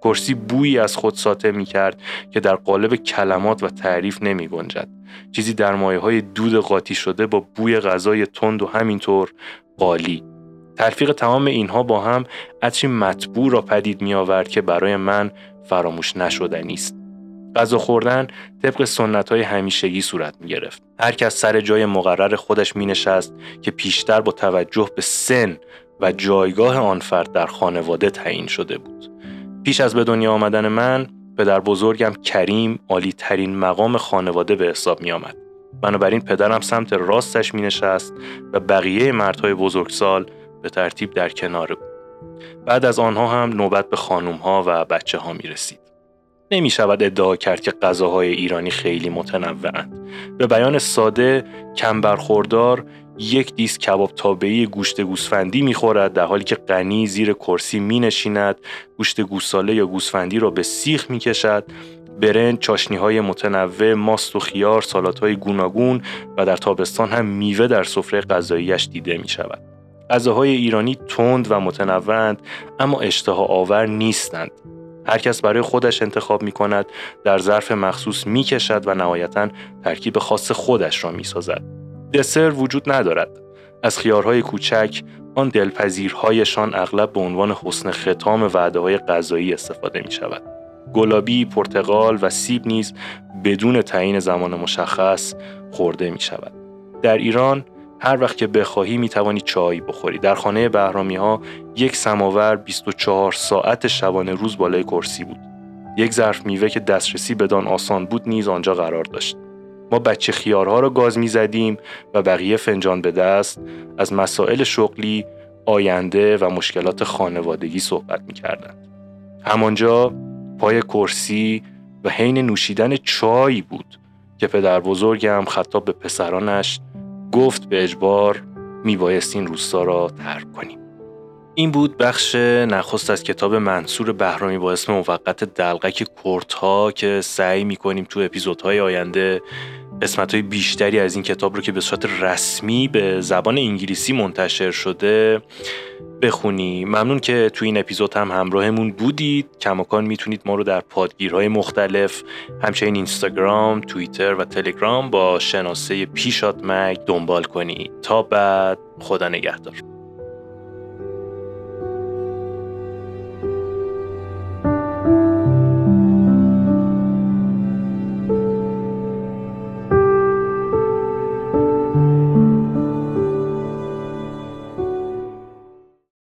کرسی بویی از خود ساطع می کرد که در قالب کلمات و تعریف نمی گنجد. چیزی در مایه های دود قاطی شده با بوی غذای تند و همینطور قالی. تلفیق تمام اینها با هم عطری مطبوع را پدید می آورد که برای من فراموش نشدنی است. غذا خوردن طبق سنت های همیشگی صورت می گرفت. هر کس سر جای مقرر خودش می نشست که پیشتر با توجه به سن و جایگاه آن فرد در خانواده تعیین شده بود. پیش از به دنیا آمدن من پدر بزرگم کریم عالی ترین مقام خانواده به حساب می آمد. بنابراین پدرم سمت راستش می نشست و بقیه مردهای بزرگسال به ترتیب در کنار بود. بعد از آنها هم نوبت به خانوم ها و بچه ها می رسید. نمی شود ادعا کرد که غذاهای ایرانی خیلی متنوعند. به بیان ساده کم برخوردار یک دیس کباب تابعی گوشت گوسفندی می‌خورد در حالی که غنی زیر کرسی می نشیند گوشت گوساله یا گوسفندی را به سیخ می کشد برنج، چاشنی های متنوع، ماست و خیار، سالات های گوناگون و در تابستان هم میوه در سفره غذاییش دیده می شود. غذاهای ایرانی تند و متنوعند اما اشتها آور نیستند. هر کس برای خودش انتخاب می کند در ظرف مخصوص می کشد و نهایتا ترکیب خاص خودش را می سازد. دسر وجود ندارد. از خیارهای کوچک آن دلپذیرهایشان اغلب به عنوان حسن ختام وعده های غذایی استفاده می شود. گلابی، پرتقال و سیب نیز بدون تعیین زمان مشخص خورده می شود. در ایران هر وقت که بخواهی می توانی چای بخوری. در خانه بهرامی ها یک سماور 24 ساعت شبانه روز بالای کرسی بود. یک ظرف میوه که دسترسی بدان آسان بود نیز آنجا قرار داشت. ما بچه خیارها را گاز می زدیم و بقیه فنجان به دست از مسائل شغلی، آینده و مشکلات خانوادگی صحبت می کردن. همانجا پای کرسی و حین نوشیدن چای بود که پدر بزرگم خطاب به پسرانش گفت به اجبار می بایست این روستا را ترک کنیم. این بود بخش نخست از کتاب منصور بهرامی با اسم موقت دلقک کورت که سعی می کنیم تو اپیزودهای آینده قسمت های بیشتری از این کتاب رو که به صورت رسمی به زبان انگلیسی منتشر شده بخونی. ممنون که تو این اپیزود هم همراهمون بودید. کماکان می‌تونید ما رو در پادگیرهای مختلف همچنین اینستاگرام، توییتر و تلگرام با شناسه پیشات مگ دنبال کنید تا بعد خدا نگهدار.